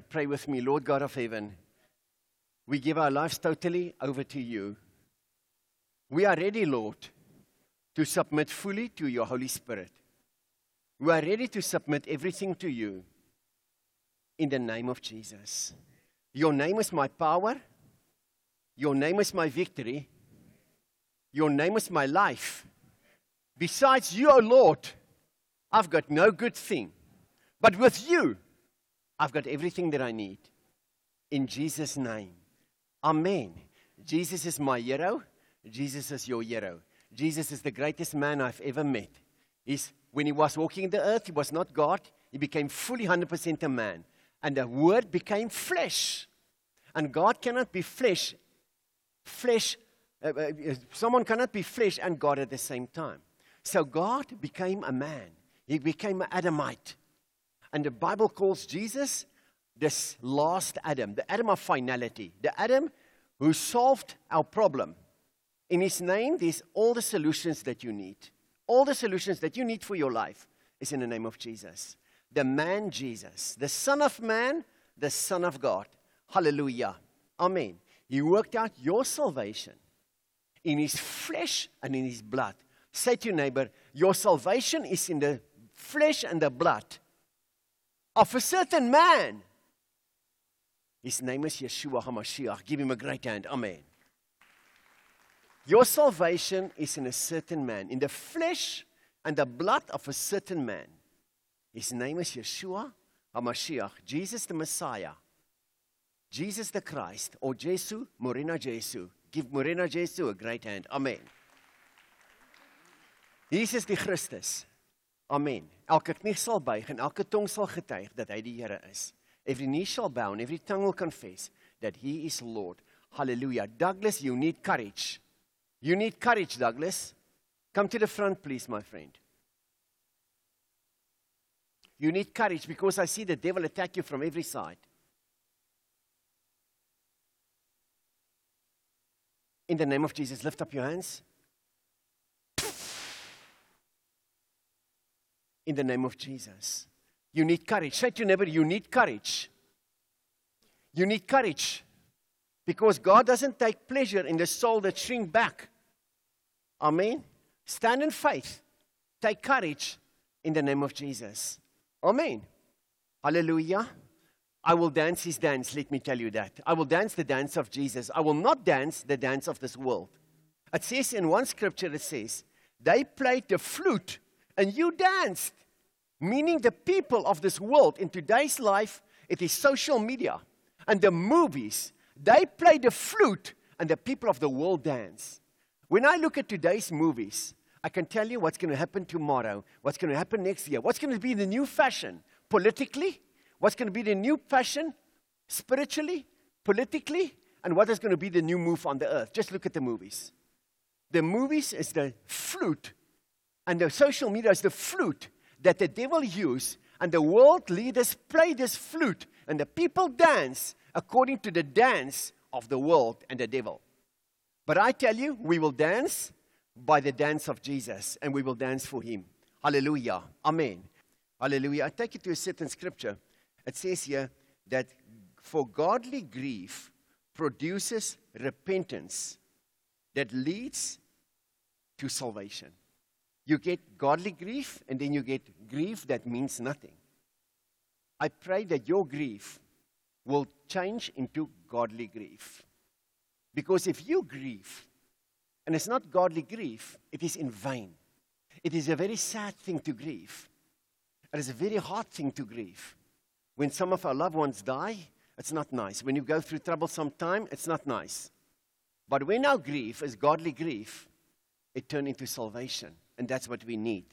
Pray with me, Lord God of heaven. We give our lives totally over to you. We are ready, Lord, to submit fully to your Holy Spirit. We are ready to submit everything to you in the name of Jesus. Your name is my power. Your name is my victory. Your name is my life. Besides you, O oh Lord, I've got no good thing. But with you, I've got everything that I need. In Jesus' name. Amen. Jesus is my hero. Jesus is your hero. Jesus is the greatest man I've ever met. He's, when he was walking the earth, he was not God. He became fully 100% a man. And the word became flesh. And God cannot be flesh. Flesh, uh, uh, someone cannot be flesh and God at the same time. So God became a man. He became an Adamite. And the Bible calls Jesus this last Adam, the Adam of finality, the Adam who solved our problem. In his name, there's all the solutions that you need. All the solutions that you need for your life is in the name of Jesus. The man Jesus, the Son of Man, the Son of God. Hallelujah. Amen. He worked out your salvation in his flesh and in his blood. Say to your neighbor, Your salvation is in the flesh and the blood of a certain man. His name is Yeshua HaMashiach. Give him a great hand. Amen. Your salvation is in a certain man, in the flesh and the blood of a certain man. His name is Yeshua HaMashiach, Jesus the Messiah, Jesus the Christ, or Jesu, Morena Jesu. Give Morena Jesu a great hand. Amen. Jesus die Christus. Amen. Elke knie sal buig en elke tong sal getuig dat hy die Here is. Every knee shall bow and every tongue will confess that he is Lord. Hallelujah. Douglas, you need courage. You need courage, Douglas. Come to the front, please, my friend. You need courage because I see the devil attack you from every side. In the name of Jesus, lift up your hands. In the name of Jesus. You need courage. Say to your neighbor, you need courage. You need courage. Because God doesn't take pleasure in the soul that shrink back. Amen. Stand in faith. Take courage in the name of Jesus. Amen. Hallelujah. I will dance his dance, let me tell you that. I will dance the dance of Jesus. I will not dance the dance of this world. It says in one scripture, it says, they played the flute and you danced. Meaning the people of this world in today's life, it is social media and the movies. They play the flute and the people of the world dance. When I look at today's movies, I can tell you what's going to happen tomorrow, what's going to happen next year, what's going to be the new fashion politically, what's going to be the new fashion spiritually, politically, and what is going to be the new move on the earth. Just look at the movies. The movies is the flute, and the social media is the flute that the devil used, and the world leaders play this flute, and the people dance according to the dance of the world and the devil. But I tell you, we will dance by the dance of Jesus, and we will dance for him. Hallelujah. Amen. Hallelujah. I take you to a certain scripture. It says here that for godly grief produces repentance that leads to salvation. You get godly grief, and then you get grief that means nothing. I pray that your grief will change into godly grief. Because if you grieve, and it's not godly grief, it is in vain. It is a very sad thing to grieve. It is a very hard thing to grieve. When some of our loved ones die, it's not nice. When you go through troublesome time, it's not nice. But when our grief is godly grief, it turns into salvation. And that's what we need.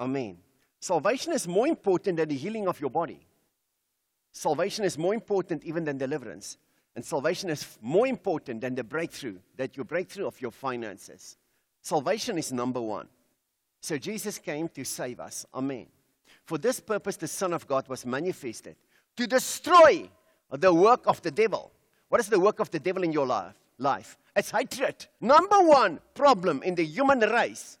Amen. Salvation is more important than the healing of your body. Salvation is more important even than deliverance. And salvation is more important than the breakthrough, that your breakthrough of your finances. Salvation is number one. So Jesus came to save us. Amen. For this purpose, the Son of God was manifested to destroy the work of the devil. What is the work of the devil in your life? Life. It's hatred. Number one problem in the human race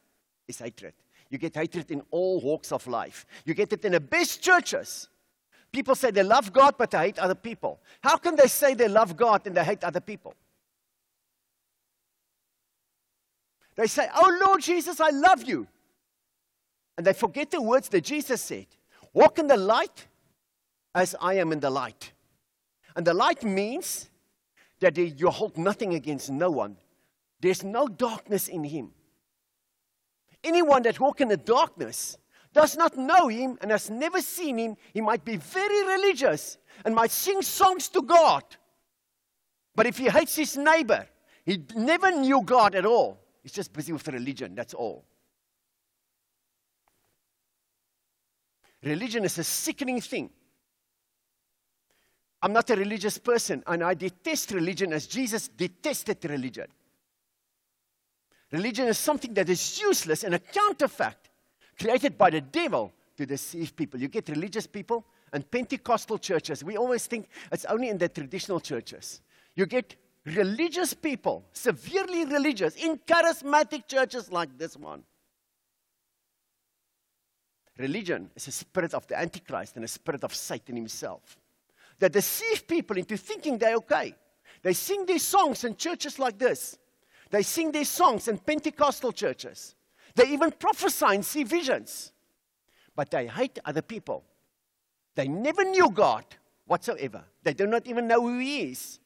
is hatred. You get hatred in all walks of life. You get it in the best churches. People say they love God, but they hate other people. How can they say they love God and they hate other people? They say, Oh Lord Jesus, I love you. And they forget the words that Jesus said Walk in the light as I am in the light. And the light means that you hold nothing against no one, there's no darkness in him. Anyone that walks in the darkness does not know him and has never seen him, he might be very religious and might sing songs to God. But if he hates his neighbor, he never knew God at all. He's just busy with religion, that's all. Religion is a sickening thing. I'm not a religious person, and I detest religion as Jesus detested religion. Religion is something that is useless and a counterfact created by the devil to deceive people. You get religious people and Pentecostal churches. We always think it's only in the traditional churches. You get religious people, severely religious, in charismatic churches like this one. Religion is a spirit of the Antichrist and a spirit of Satan himself that deceive people into thinking they're okay. They sing these songs in churches like this. They sing these songs in Pentecostal churches. They even prophesy and see visions. But they hate other people. They never knew God whatsoever. They do not even know who He is.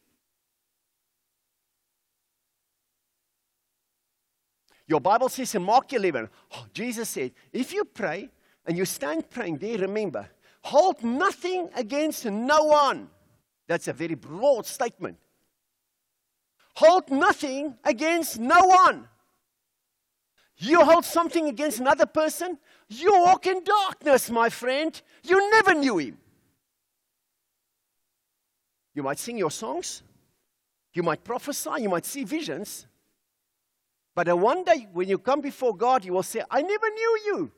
Your Bible says in Mark 11, oh, Jesus said, if you pray and you stand praying there, remember, hold nothing against no one. That's a very broad statement. Hold nothing against no one. You hold something against another person, you walk in darkness, my friend. You never knew him. You might sing your songs, you might prophesy, you might see visions. But one day, when you come before God, you will say, I never knew you.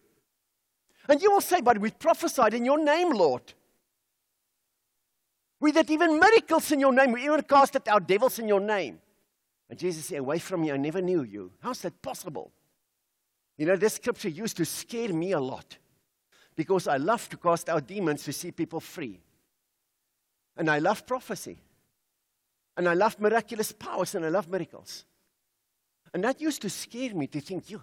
And you will say, But we prophesied in your name, Lord. We did even miracles in your name. We even casted out devils in your name. And Jesus said, Away from me, I never knew you. How's that possible? You know, this scripture used to scare me a lot because I love to cast out demons to see people free. And I love prophecy. And I love miraculous powers and I love miracles. And that used to scare me to think, you,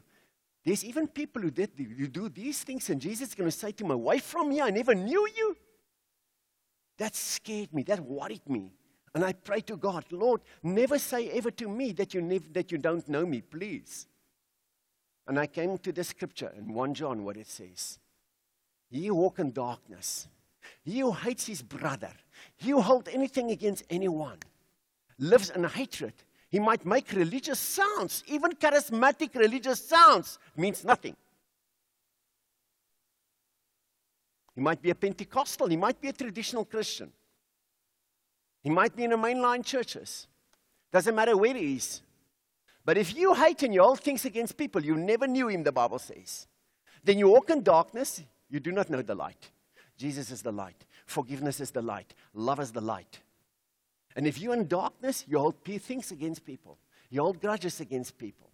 there's even people who did you do these things, and Jesus is going to say to them, Away from me, I never knew you. That scared me, that worried me. And I pray to God, Lord, never say ever to me that you, nev- that you don't know me, please. And I came to the scripture in 1 John what it says. He who walk in darkness, he who hates his brother, he who hold anything against anyone, lives in hatred. He might make religious sounds, even charismatic religious sounds, means nothing. He might be a Pentecostal, he might be a traditional Christian. He might be in a mainline churches. Doesn't matter where he is. But if you hate and you hold things against people, you never knew him, the Bible says. Then you walk in darkness, you do not know the light. Jesus is the light. Forgiveness is the light. Love is the light. And if you're in darkness, you hold things against people. You hold grudges against people.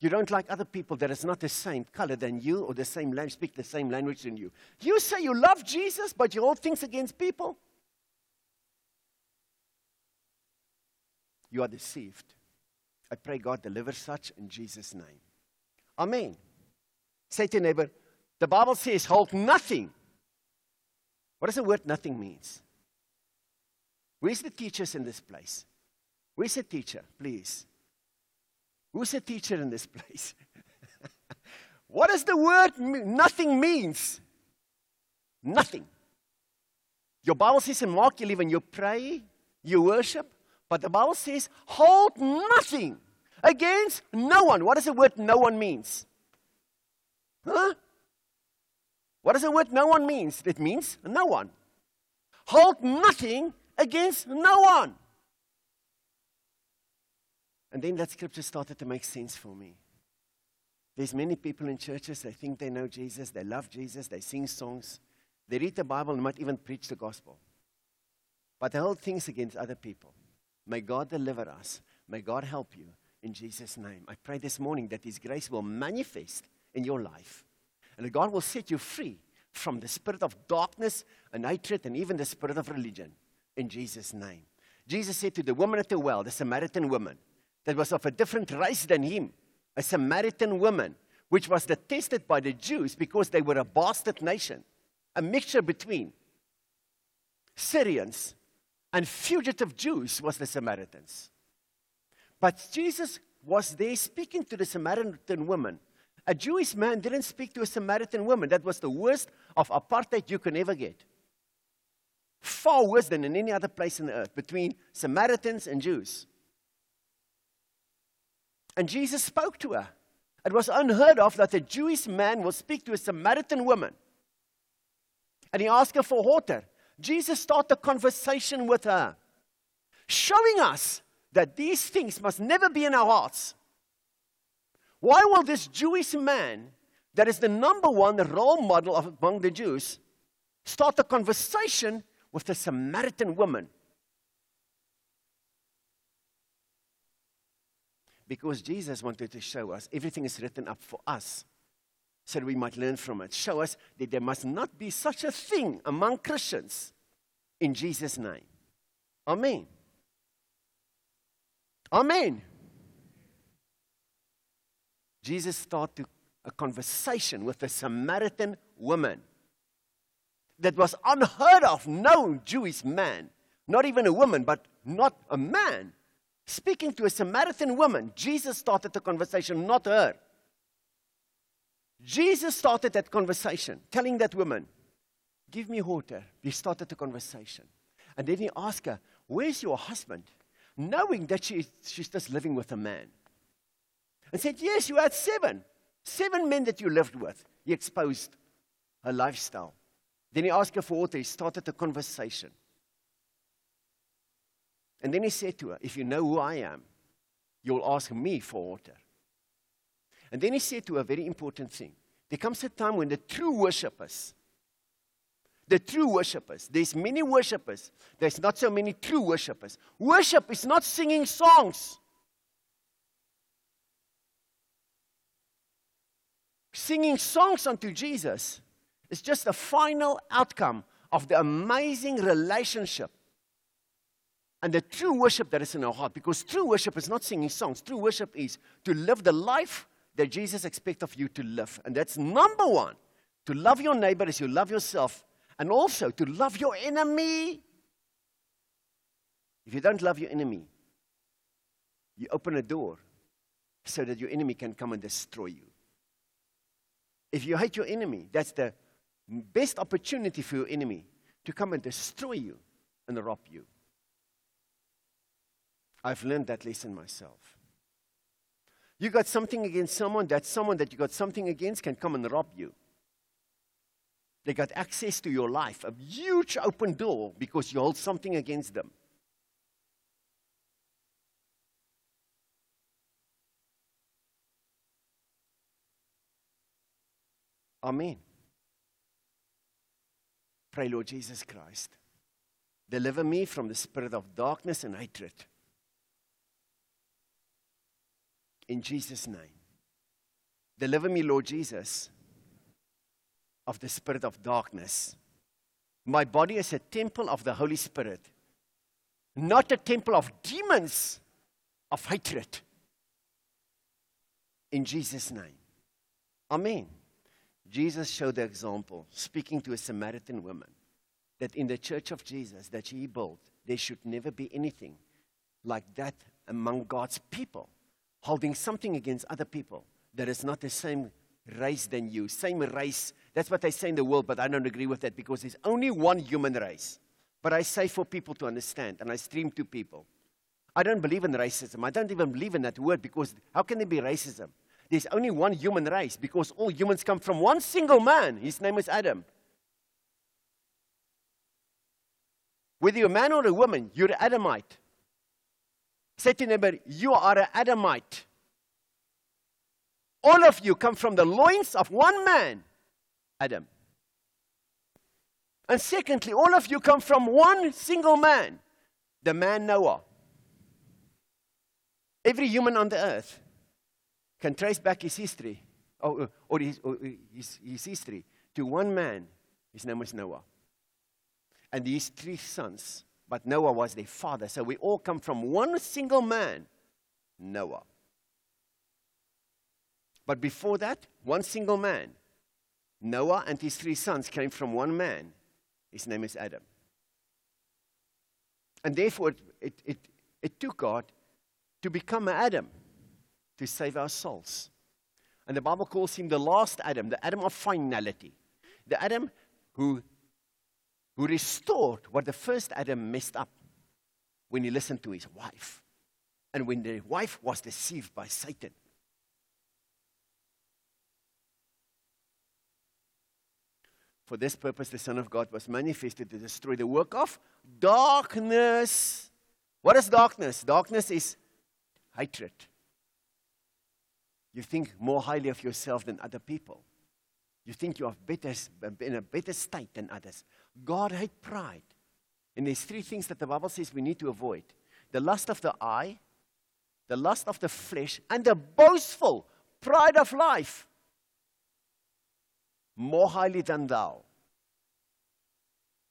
You don't like other people that is not the same color than you or the same language, speak the same language than you. You say you love Jesus, but you hold things against people. You are deceived. I pray God deliver such in Jesus' name. Amen. Say to neighbor, the Bible says, hold nothing. What does the word nothing means? Where's the teachers in this place? Where's the teacher, please? Who's the teacher in this place? what does the word nothing means? Nothing. Your Bible says in Mark 11, you pray, you worship, but the Bible says, hold nothing against no one. What does the word no one means? Huh? What does the word no one means? It means no one. Hold nothing against no one. And then that scripture started to make sense for me. There's many people in churches, they think they know Jesus, they love Jesus, they sing songs, they read the Bible and might even preach the gospel. But they hold things against other people. May God deliver us. May God help you in Jesus' name. I pray this morning that His grace will manifest in your life and that God will set you free from the spirit of darkness and hatred and even the spirit of religion in Jesus' name. Jesus said to the woman at the well, the Samaritan woman, that was of a different race than him, a Samaritan woman, which was detested by the Jews because they were a bastard nation, a mixture between Syrians and fugitive Jews was the Samaritans. But Jesus was there speaking to the Samaritan woman. A Jewish man didn't speak to a Samaritan woman. That was the worst of apartheid you can ever get. Far worse than in any other place on the earth between Samaritans and Jews. And Jesus spoke to her. It was unheard of that a Jewish man will speak to a Samaritan woman. And he asked her for water. Jesus started a conversation with her, showing us that these things must never be in our hearts. Why will this Jewish man, that is the number one role model of, among the Jews, start a conversation with a Samaritan woman? Because Jesus wanted to show us everything is written up for us so that we might learn from it. Show us that there must not be such a thing among Christians in Jesus' name. Amen. Amen. Jesus started a conversation with a Samaritan woman that was unheard of, no Jewish man, not even a woman, but not a man, speaking to a Samaritan woman. Jesus started the conversation, not her. Jesus started that conversation, telling that woman, Give me water. He started the conversation. And then he asked her, Where's your husband? Knowing that she, she's just living with a man. And said, Yes, you had seven. Seven men that you lived with. He exposed her lifestyle. Then he asked her for water. He started the conversation. And then he said to her, If you know who I am, you'll ask me for water. And then he said to a very important thing. There comes a time when the true worshippers, the true worshippers, there's many worshippers, there's not so many true worshippers. Worship is not singing songs. Singing songs unto Jesus is just the final outcome of the amazing relationship and the true worship that is in our heart. Because true worship is not singing songs, true worship is to live the life that Jesus expects of you to live. And that's number one to love your neighbor as you love yourself, and also to love your enemy. If you don't love your enemy, you open a door so that your enemy can come and destroy you. If you hate your enemy, that's the best opportunity for your enemy to come and destroy you and rob you. I've learned that lesson myself. You got something against someone, that someone that you got something against can come and rob you. They got access to your life, a huge open door because you hold something against them. Amen. Pray, Lord Jesus Christ, deliver me from the spirit of darkness and hatred. In Jesus' name. Deliver me, Lord Jesus, of the spirit of darkness. My body is a temple of the Holy Spirit, not a temple of demons of hatred. In Jesus' name. Amen. Jesus showed the example, speaking to a Samaritan woman, that in the church of Jesus that he built, there should never be anything like that among God's people holding something against other people that is not the same race than you. Same race. That's what they say in the world, but I don't agree with that because there's only one human race. But I say for people to understand, and I stream to people. I don't believe in racism. I don't even believe in that word because how can there be racism? There's only one human race because all humans come from one single man. His name is Adam. Whether you're a man or a woman, you're Adamite. Say to neighbor, you are an Adamite. All of you come from the loins of one man, Adam. And secondly, all of you come from one single man, the man Noah. Every human on the earth can trace back his history, or, or, his, or his, his history, to one man His name was Noah. And these three sons, but Noah was their father. So we all come from one single man, Noah. But before that, one single man, Noah and his three sons came from one man. His name is Adam. And therefore, it, it, it, it took God to become Adam to save our souls. And the Bible calls him the last Adam, the Adam of finality, the Adam who, who restored what the first Adam messed up when he listened to his wife and when the wife was deceived by Satan. For this purpose, the Son of God was manifested to destroy the work of darkness. What is darkness? Darkness is hatred. You think more highly of yourself than other people. You think you are better, in a better state than others. God hates pride. And there's three things that the Bible says we need to avoid the lust of the eye, the lust of the flesh, and the boastful pride of life. More highly than thou.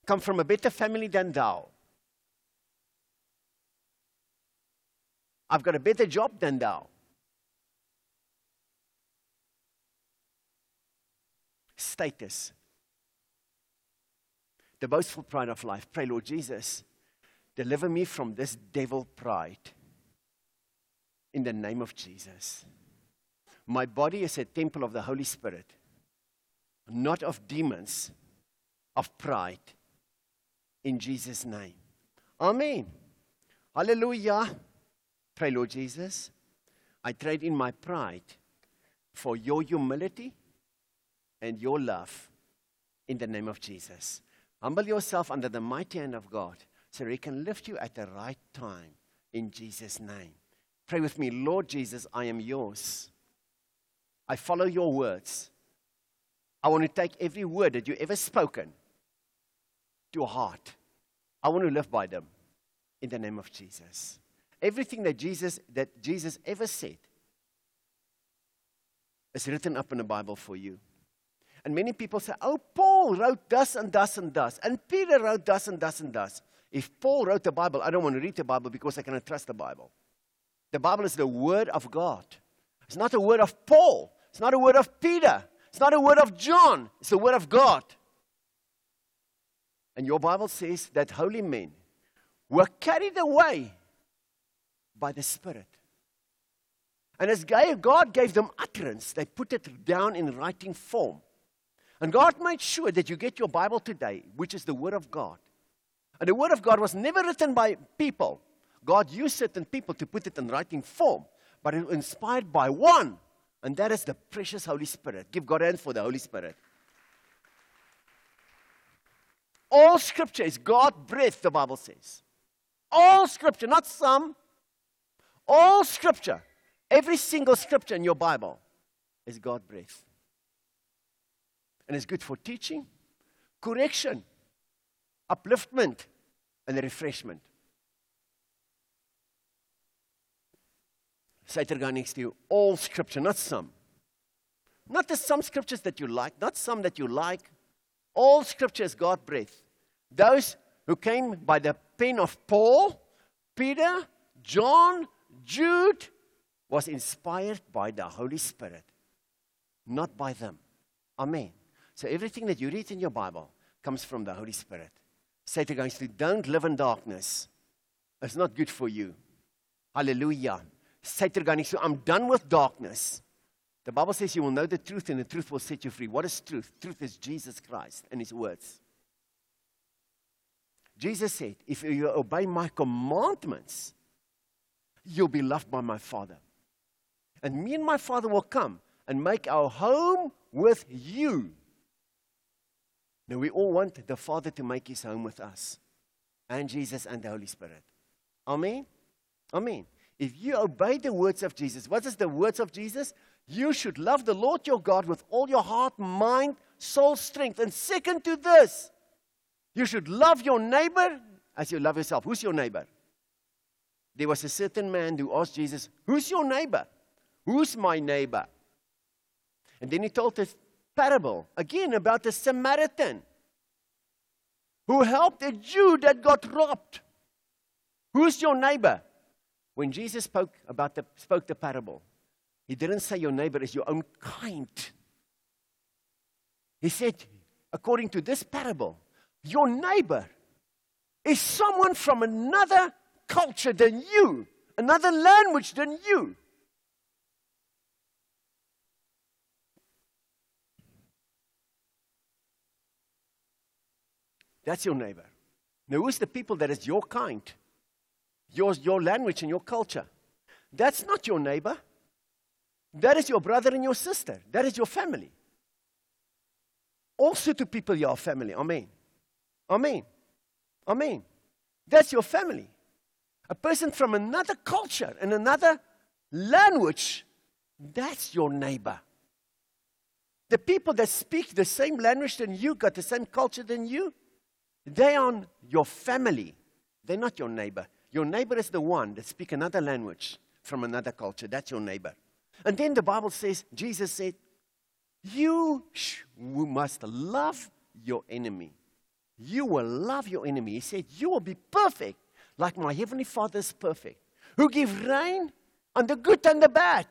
Come from a better family than thou. I've got a better job than thou. Status. The boastful pride of life. Pray, Lord Jesus, deliver me from this devil pride. In the name of Jesus. My body is a temple of the Holy Spirit, not of demons, of pride. In Jesus' name. Amen. Hallelujah. Pray, Lord Jesus, I trade in my pride for your humility and your love in the name of Jesus. Humble yourself under the mighty hand of God so he can lift you at the right time in Jesus' name. Pray with me, Lord Jesus, I am yours. I follow your words. I want to take every word that you ever spoken to your heart. I want to live by them in the name of Jesus. Everything that Jesus, that Jesus ever said is written up in the Bible for you. And many people say, oh, Paul wrote thus and thus and thus, and Peter wrote thus and thus and thus. If Paul wrote the Bible, I don't want to read the Bible because I cannot trust the Bible. The Bible is the Word of God. It's not a word of Paul. It's not a word of Peter. It's not a word of John. It's the Word of God. And your Bible says that holy men were carried away by the Spirit. And as God gave them utterance, they put it down in writing form. And God made sure that you get your Bible today, which is the Word of God. And the Word of God was never written by people. God used certain people to put it in writing form, but it was inspired by one, and that is the precious Holy Spirit. Give God a hand for the Holy Spirit. All scripture is God breathed, the Bible says. All scripture, not some, all scripture, every single scripture in your Bible is God breathed. And it's good for teaching, correction, upliftment, and refreshment. The guy next to you, all scripture, not some. Not the some scriptures that you like, not some that you like. All scripture is God breathed. Those who came by the pen of Paul, Peter, John, Jude was inspired by the Holy Spirit, not by them. Amen. So everything that you read in your Bible comes from the Holy Spirit. Satan Say to don't live in darkness. It's not good for you. Hallelujah. Satan Say to guys, I'm done with darkness. The Bible says you will know the truth and the truth will set you free. What is truth? Truth is Jesus Christ and his words. Jesus said, if you obey my commandments, you'll be loved by my Father. And me and my Father will come and make our home with you. Now, we all want the Father to make his home with us, and Jesus and the Holy Spirit. Amen? Amen. If you obey the words of Jesus, what is the words of Jesus? You should love the Lord your God with all your heart, mind, soul, strength. And second to this, you should love your neighbor as you love yourself. Who's your neighbor? There was a certain man who asked Jesus, Who's your neighbor? Who's my neighbor? And then he told this parable again about the Samaritan. who helped a Jew that got robbed. Who's your neighbor? When Jesus spoke about the spoke the parable, he didn't say your neighbor is your own kind. He said, according to this parable, your neighbor is someone from another culture than you, another language than you. That's your neighbor. Now, who's the people that is your kind? Your, your language and your culture. That's not your neighbor. That is your brother and your sister. That is your family. Also, to people, your family. Amen. Amen. Amen. That's your family. A person from another culture and another language, that's your neighbor. The people that speak the same language than you, got the same culture than you, they are your family. They're not your neighbor. Your neighbor is the one that speaks another language from another culture. That's your neighbor. And then the Bible says, Jesus said, You must love your enemy. You will love your enemy. He said, You will be perfect like my heavenly Father is perfect, who give rain on the good and the bad.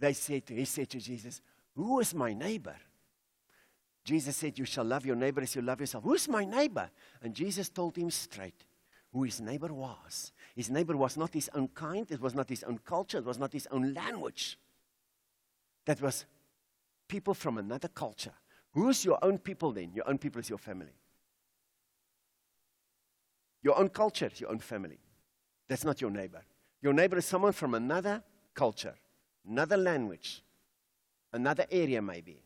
They said to, he said to Jesus, Who is my neighbor? Jesus said, You shall love your neighbor as you love yourself. Who's my neighbor? And Jesus told him straight who his neighbor was. His neighbor was not his own kind, it was not his own culture, it was not his own language. That was people from another culture. Who's your own people then? Your own people is your family. Your own culture is your own family. That's not your neighbor. Your neighbor is someone from another culture, another language, another area, maybe.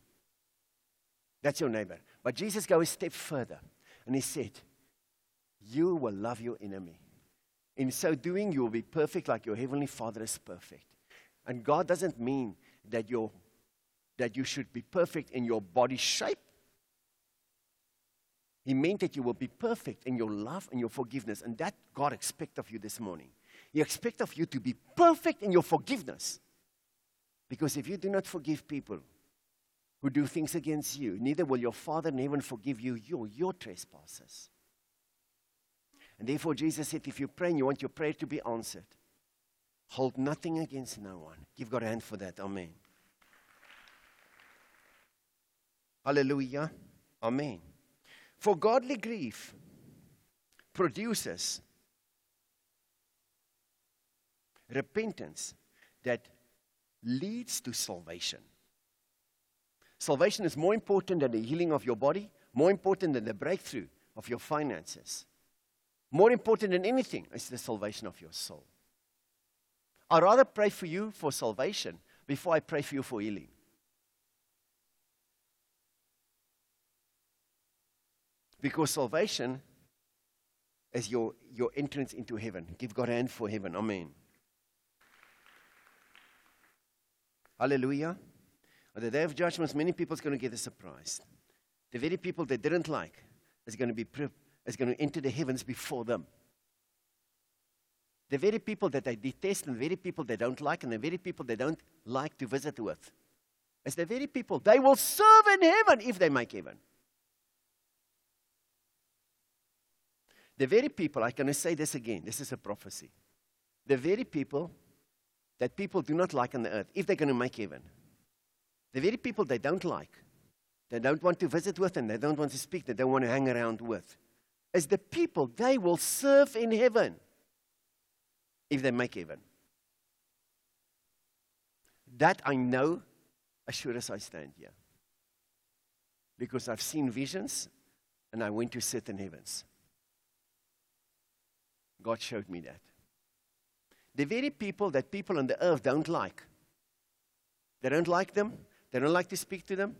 That's your neighbor. But Jesus goes a step further and he said, You will love your enemy. In so doing, you will be perfect like your heavenly Father is perfect. And God doesn't mean that, you that you should be perfect in your body shape. He meant that you will be perfect in your love and your forgiveness. And that God expects of you this morning. He expects of you to be perfect in your forgiveness. Because if you do not forgive people who do things against you, neither will your Father in heaven forgive you your, your trespasses. And therefore, Jesus said, if you pray and you want your prayer to be answered, hold nothing against no one. Give God a hand for that. Amen. Hallelujah. Amen. For godly grief produces repentance that leads to salvation. Salvation is more important than the healing of your body, more important than the breakthrough of your finances. More important than anything is the salvation of your soul. I'd rather pray for you for salvation before I pray for you for healing. Because salvation is your, your entrance into heaven. Give God a hand for heaven. Amen. Hallelujah. On the day of judgment, many people are going to get a surprise. The very people they didn't like is going to be is going to enter the heavens before them. The very people that they detest and the very people they don't like and the very people they don't like to visit with. Is the very people they will serve in heaven if they make heaven. The very people, going to say this again, this is a prophecy. The very people that people do not like on the earth, if they're going to make heaven, the very people they don't like, they don't want to visit with, and they don't want to speak, they don't want to hang around with, is the people they will serve in heaven if they make heaven. That I know as sure as I stand here. Because I've seen visions and I went to sit in heavens. God showed me that. The very people that people on the earth don't like, they don't like them, they don't like to speak to them,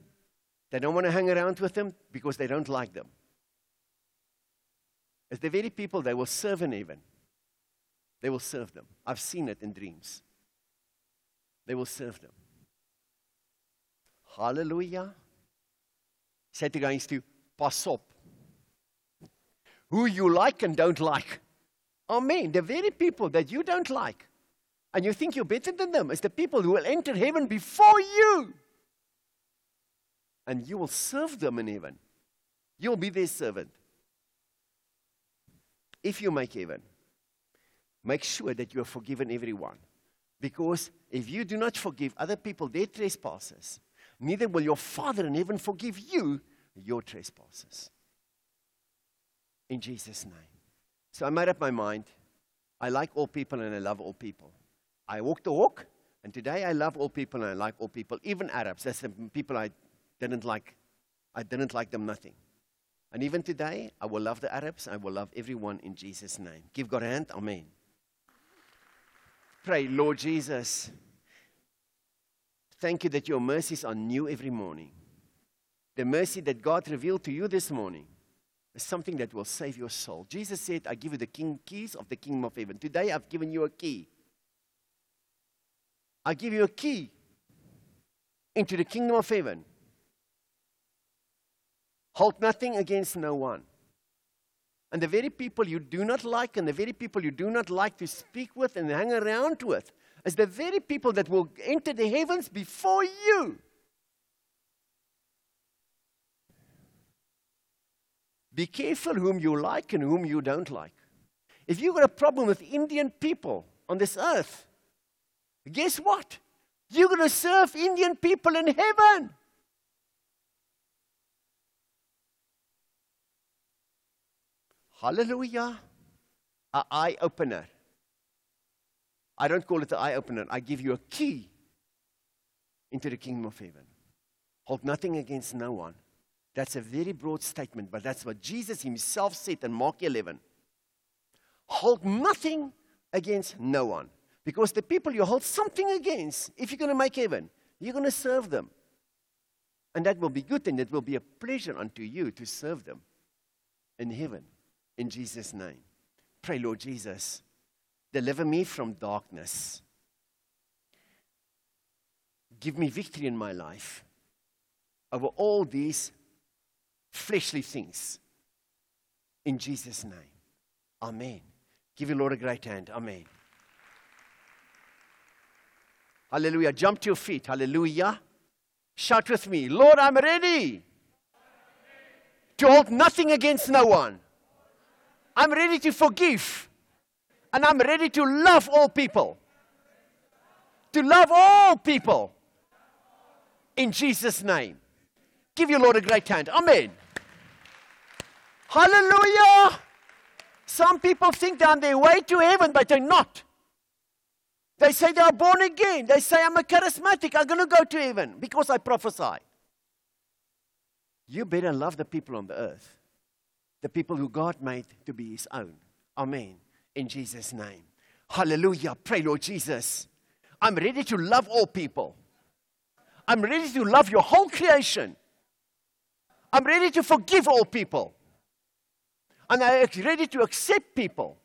they don't want to hang around with them because they don't like them. It's the very people they will serve in heaven. They will serve them. I've seen it in dreams. They will serve them. Hallelujah. To guys to pass up. Who you like and don't like. Amen. The very people that you don't like and you think you're better than them is the people who will enter heaven before you. and you will serve them in heaven. You'll be their servant. If you make heaven, make sure that you have forgiven everyone. Because if you do not forgive other people their trespasses, neither will your Father in heaven forgive you your trespasses. In Jesus' name. So I made up my mind. I like all people and I love all people. I walk the walk, and today I love all people and I like all people, even Arabs. That's the people I didn't like. I didn't like them nothing. And even today, I will love the Arabs. I will love everyone in Jesus' name. Give God a hand. Amen. Pray, Lord Jesus, thank you that your mercies are new every morning. The mercy that God revealed to you this morning something that will save your soul. Jesus said, I give you the king, keys of the kingdom of heaven. Today, I've given you a key. I give you a key into the kingdom of heaven. Hold nothing against no one. And the very people you do not like and the very people you do not like to speak with and hang around with is the very people that will enter the heavens before you. Be careful whom you like and whom you don't like. If you've got a problem with Indian people on this earth, guess what? You're going to serve Indian people in heaven. Hallelujah. An eye opener. I don't call it an eye opener. I give you a key into the kingdom of heaven. Hold nothing against no one. That's a very broad statement, but that's what Jesus himself said in Mark 11. Hold nothing against no one. Because the people you hold something against, if you're going to make heaven, you're going to serve them. And that will be good, and it will be a pleasure unto you to serve them in heaven in Jesus' name. Pray, Lord Jesus, deliver me from darkness. Give me victory in my life over all these fleshly things. In Jesus' name. Amen. Give your Lord a great hand. Amen. Hallelujah. Jump to your feet. Hallelujah. Shout with me Lord, I'm ready to hold nothing against no one. I'm ready to forgive. And I'm ready to love all people. To love all people. In Jesus' name. Give your Lord a great hand. Amen. Hallelujah. Some people think they're on their way to heaven, but they're not. They say they are born again. They say, I'm a charismatic. I'm going to go to heaven because I prophesy. You better love the people on the earth the people who God made to be his own. Amen. In Jesus' name. Hallelujah. Pray, Lord Jesus. I'm ready to love all people. I'm ready to love your whole creation. I'm ready to forgive all people. And I'm ready to accept people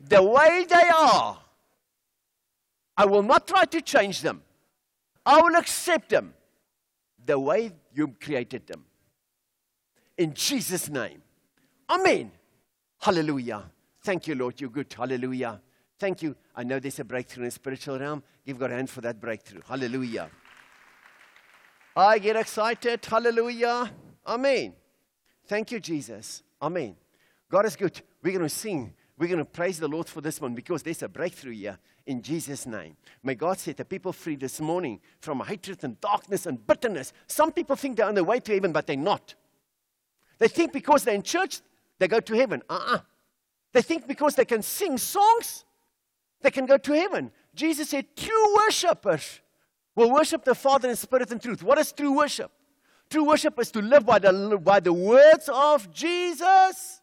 the way they are. I will not try to change them. I will accept them the way you created them. In Jesus' name. Amen. Hallelujah. Thank you, Lord. You're good. Hallelujah. Thank you. I know there's a breakthrough in the spiritual realm. Give God a hand for that breakthrough. Hallelujah. I get excited. Hallelujah. Amen. Thank you, Jesus. Amen. God is good. We're going to sing. We're going to praise the Lord for this one because there's a breakthrough here in Jesus' name. May God set the people free this morning from hatred and darkness and bitterness. Some people think they're on their way to heaven, but they're not. They think because they're in church, they go to heaven. Uh uh-uh. uh They think because they can sing songs, they can go to heaven. Jesus said, True worshippers will worship the Father in spirit and truth. What is true worship? True worship is to live by the, by the words of Jesus.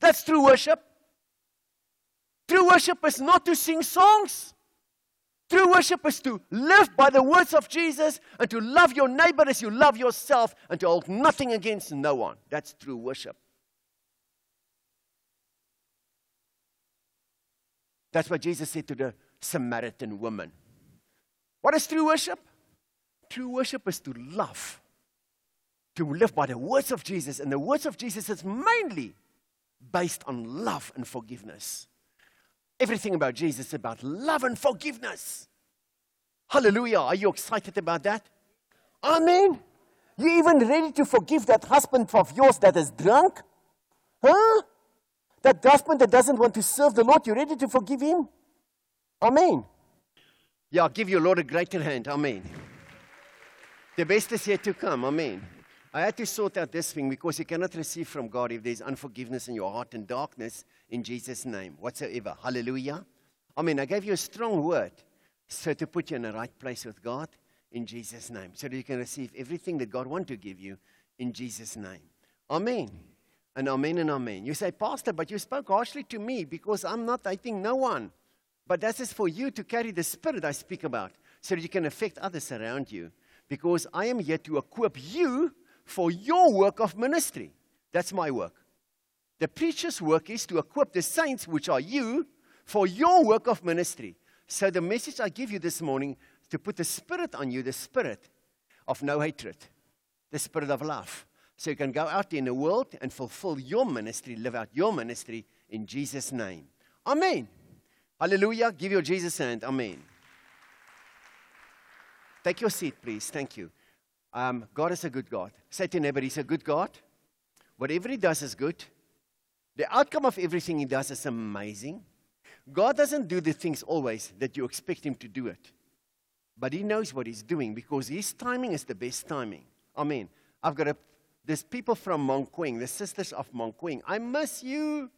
That's true worship. True worship is not to sing songs. True worship is to live by the words of Jesus and to love your neighbor as you love yourself and to hold nothing against no one. That's true worship. That's what Jesus said to the Samaritan woman. What is true worship? True worship is to love, to live by the words of Jesus. And the words of Jesus is mainly based on love and forgiveness. Everything about Jesus is about love and forgiveness. Hallelujah. Are you excited about that? Amen. You even ready to forgive that husband of yours that is drunk? Huh? That husband that doesn't want to serve the Lord, you ready to forgive him? Amen. Yeah, I give your Lord a greater hand. Amen. The best is yet to come. Amen. I had to sort out this thing because you cannot receive from God if there's unforgiveness in your heart and darkness in Jesus' name whatsoever. Hallelujah. I mean, I gave you a strong word so to put you in the right place with God in Jesus' name so that you can receive everything that God wants to give you in Jesus' name. Amen. And amen and amen. You say, Pastor, but you spoke harshly to me because I'm not, I think, no one. But that is for you to carry the spirit I speak about so that you can affect others around you. Because I am here to equip you for your work of ministry. That's my work. The preacher's work is to equip the saints, which are you, for your work of ministry. So the message I give you this morning is to put the spirit on you, the spirit of no hatred, the spirit of love. So you can go out in the world and fulfill your ministry, live out your ministry in Jesus' name. Amen. Hallelujah. Give your Jesus hand. Amen. Take your seat, please. Thank you. Um, God is a good God. Say to neighbor, He's a good God. Whatever He does is good. The outcome of everything He does is amazing. God doesn't do the things always that you expect Him to do it. But He knows what He's doing because His timing is the best timing. Amen. I've got a, there's people from Monkwing, the sisters of Monkwing. I miss you.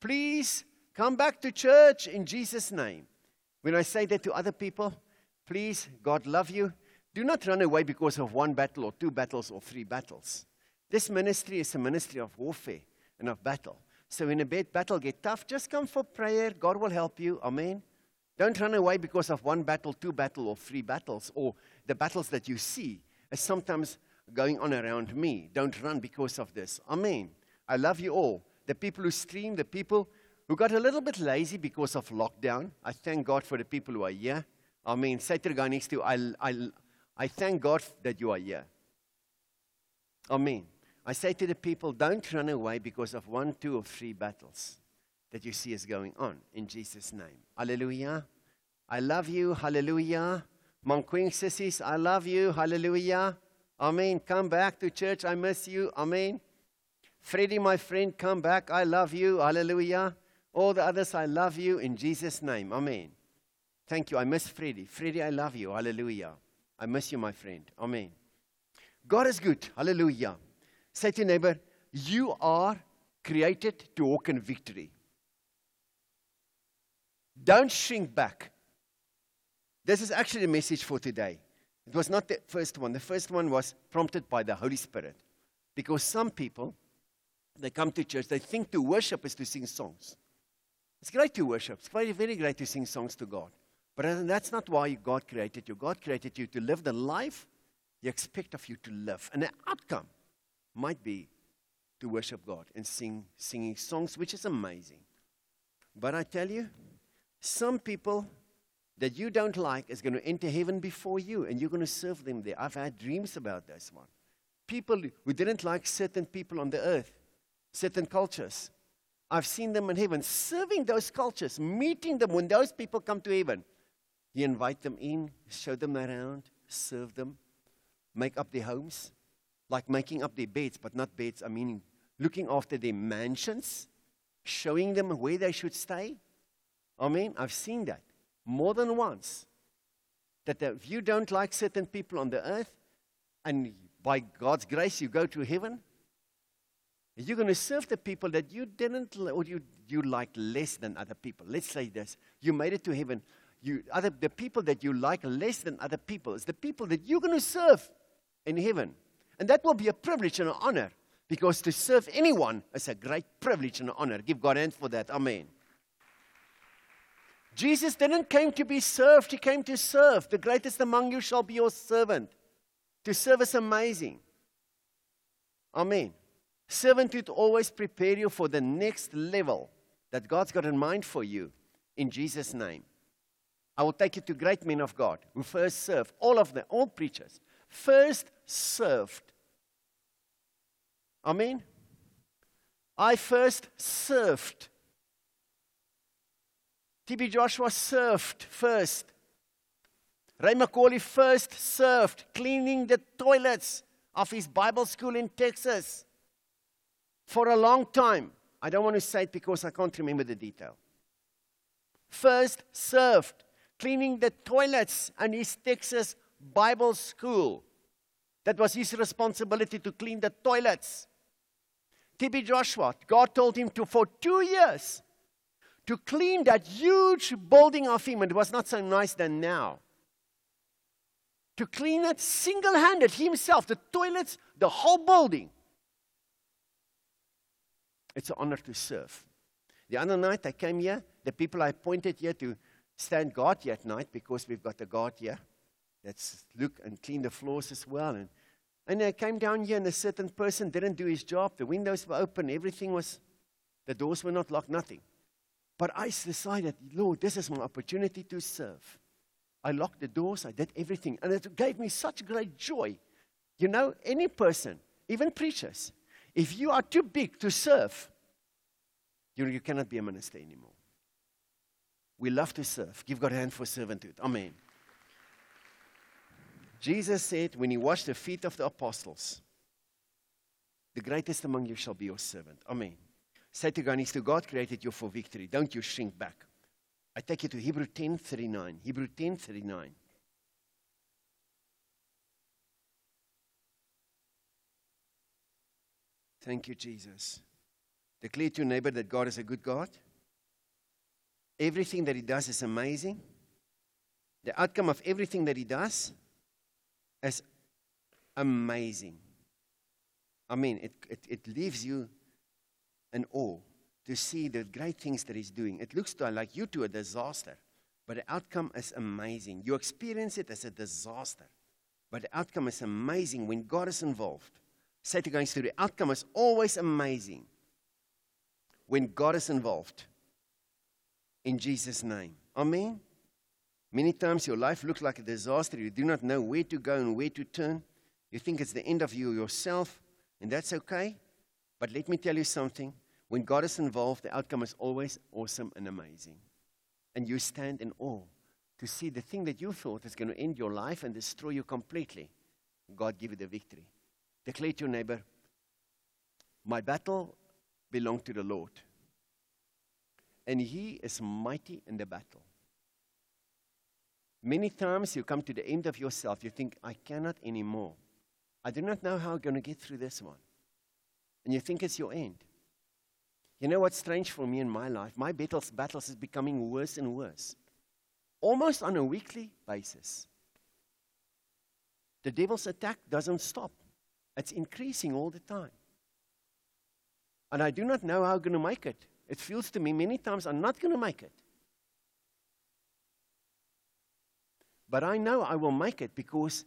Please come back to church in Jesus' name. When I say that to other people, please, God love you. Do not run away because of one battle or two battles or three battles. This ministry is a ministry of warfare and of battle. So when a battle get tough, just come for prayer. God will help you. Amen. Don't run away because of one battle, two battle, or three battles, or the battles that you see as sometimes going on around me. Don't run because of this. Amen. I love you all. The people who stream, the people who got a little bit lazy because of lockdown. I thank God for the people who are here. Amen. Say to the guy next to you, I, I, I thank God that you are here. Amen. I say to the people, don't run away because of one, two, or three battles that you see is going on in Jesus' name. Hallelujah. I love you. Hallelujah. Monkwing sissies, I love you. Hallelujah. Amen. Come back to church. I miss you. Amen. Freddie, my friend, come back. I love you. Hallelujah. All the others, I love you in Jesus' name. Amen. Thank you. I miss Freddie. Freddie, I love you. Hallelujah. I miss you, my friend. Amen. God is good. Hallelujah. Say to your neighbor, you are created to walk in victory. Don't shrink back. This is actually a message for today. It was not the first one. The first one was prompted by the Holy Spirit. Because some people, they come to church, they think to worship is to sing songs. It's great to worship. It's very, very great to sing songs to God. But that's not why God created you. God created you to live the life He expects of you to live. And the outcome might be to worship God and sing singing songs, which is amazing. But I tell you, some people that you don't like is going to enter heaven before you, and you're going to serve them there. I've had dreams about this one. People who didn't like certain people on the earth, certain cultures. I've seen them in heaven, serving those cultures, meeting them when those people come to heaven. You invite them in, show them around, serve them, make up their homes, like making up their beds, but not beds, I mean looking after their mansions, showing them where they should stay. I mean, I've seen that more than once. That if you don't like certain people on the earth, and by God's grace you go to heaven, you're going to serve the people that you didn't or you, you like less than other people. Let's say this. You made it to heaven. You, other, the people that you like less than other people is the people that you're going to serve in heaven. And that will be a privilege and an honor because to serve anyone is a great privilege and an honor. Give God hands for that. Amen. Jesus didn't come to be served, he came to serve. The greatest among you shall be your servant. To serve is amazing. Amen. Servanthood always prepare you for the next level that God's got in mind for you in Jesus' name. I will take you to great men of God who first served, all of them, all preachers, first served Amen. I first served. TB Joshua served first. Ray McCauley first served, cleaning the toilets of his Bible school in Texas for a long time. I don't want to say it because I can't remember the detail. First served cleaning the toilets in his Texas Bible school. That was his responsibility to clean the toilets. TB Joshua, God told him to, for two years, to clean that huge building of him. And it was not so nice than now. To clean it single handed himself, the toilets, the whole building. It's an honor to serve. The other night I came here, the people I appointed here to stand guard here at night because we've got a guard here that's look and clean the floors as well. And, and I came down here and a certain person didn't do his job. The windows were open, everything was, the doors were not locked, nothing. But I decided, Lord, this is my opportunity to serve. I locked the doors, I did everything, and it gave me such great joy. You know, any person, even preachers, if you are too big to serve, you, you cannot be a minister anymore. We love to serve. Give God a hand for servanthood. Amen. Jesus said, when he washed the feet of the apostles, the greatest among you shall be your servant. Amen. Say to God, to God created you for victory. Don't you shrink back. I take you to Hebrew 10:39. Hebrew 10:39. Thank you, Jesus. Declare to your neighbor that God is a good God. Everything that He does is amazing. The outcome of everything that He does is amazing. I mean, it, it, it leaves you in awe to see the great things that He's doing. It looks to, like you to a disaster, but the outcome is amazing. You experience it as a disaster, but the outcome is amazing when God is involved. Say to going through the outcome is always amazing when God is involved. In Jesus' name. Amen. Many times your life looks like a disaster. You do not know where to go and where to turn. You think it's the end of you yourself, and that's okay. But let me tell you something. When God is involved, the outcome is always awesome and amazing. And you stand in awe to see the thing that you thought is going to end your life and destroy you completely. God give you the victory. Declare to your neighbor, My battle belongs to the Lord and he is mighty in the battle. Many times you come to the end of yourself, you think, I cannot anymore. I do not know how I'm going to get through this one. And you think it's your end. You know what's strange for me in my life? My battles, battles is becoming worse and worse, almost on a weekly basis. The devil's attack doesn't stop, it's increasing all the time. And I do not know how I'm going to make it. It feels to me many times I'm not going to make it. But I know I will make it because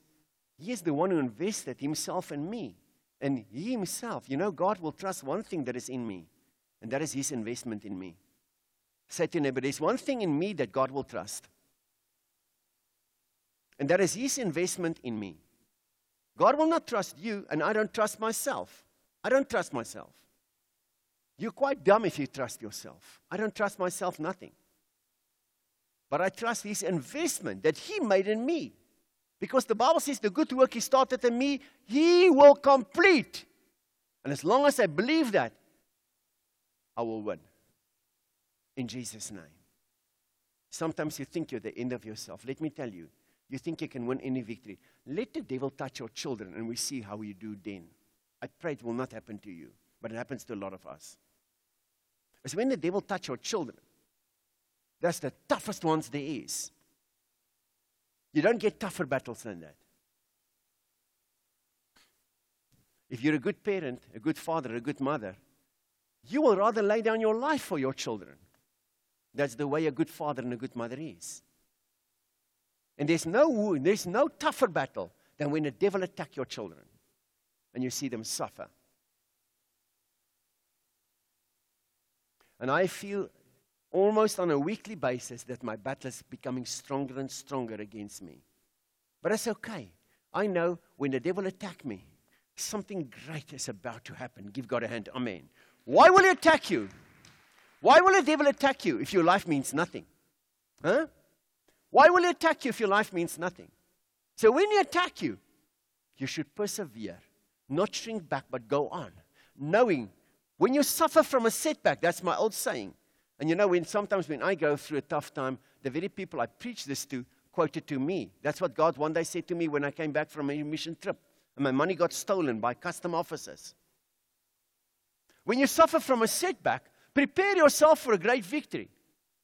He is the one who invested Himself in me. And He Himself, you know, God will trust one thing that is in me, and that is His investment in me. Say to your neighbor, there's one thing in me that God will trust, and that is His investment in me. God will not trust you, and I don't trust myself. I don't trust myself. You're quite dumb if you trust yourself. I don't trust myself, nothing. But I trust his investment that he made in me. Because the Bible says the good work he started in me, he will complete. And as long as I believe that, I will win. In Jesus' name. Sometimes you think you're the end of yourself. Let me tell you, you think you can win any victory. Let the devil touch your children and we see how you do then. I pray it will not happen to you, but it happens to a lot of us is when the devil touch your children. That's the toughest ones there is. You don't get tougher battles than that. If you're a good parent, a good father, a good mother, you will rather lay down your life for your children. That's the way a good father and a good mother is. And there's no, there's no tougher battle than when the devil attack your children and you see them suffer. And I feel almost on a weekly basis that my battle is becoming stronger and stronger against me. But it's okay. I know when the devil attack me, something great is about to happen. Give God a hand. Amen. Why will he attack you? Why will the devil attack you if your life means nothing? Huh? Why will he attack you if your life means nothing? So when he attack you, you should persevere Not shrink back, but go on. Knowing when you suffer from a setback, that's my old saying. And you know, when sometimes when I go through a tough time, the very people I preach this to quoted to me. That's what God one day said to me when I came back from a mission trip. And my money got stolen by custom officers. When you suffer from a setback, prepare yourself for a great victory.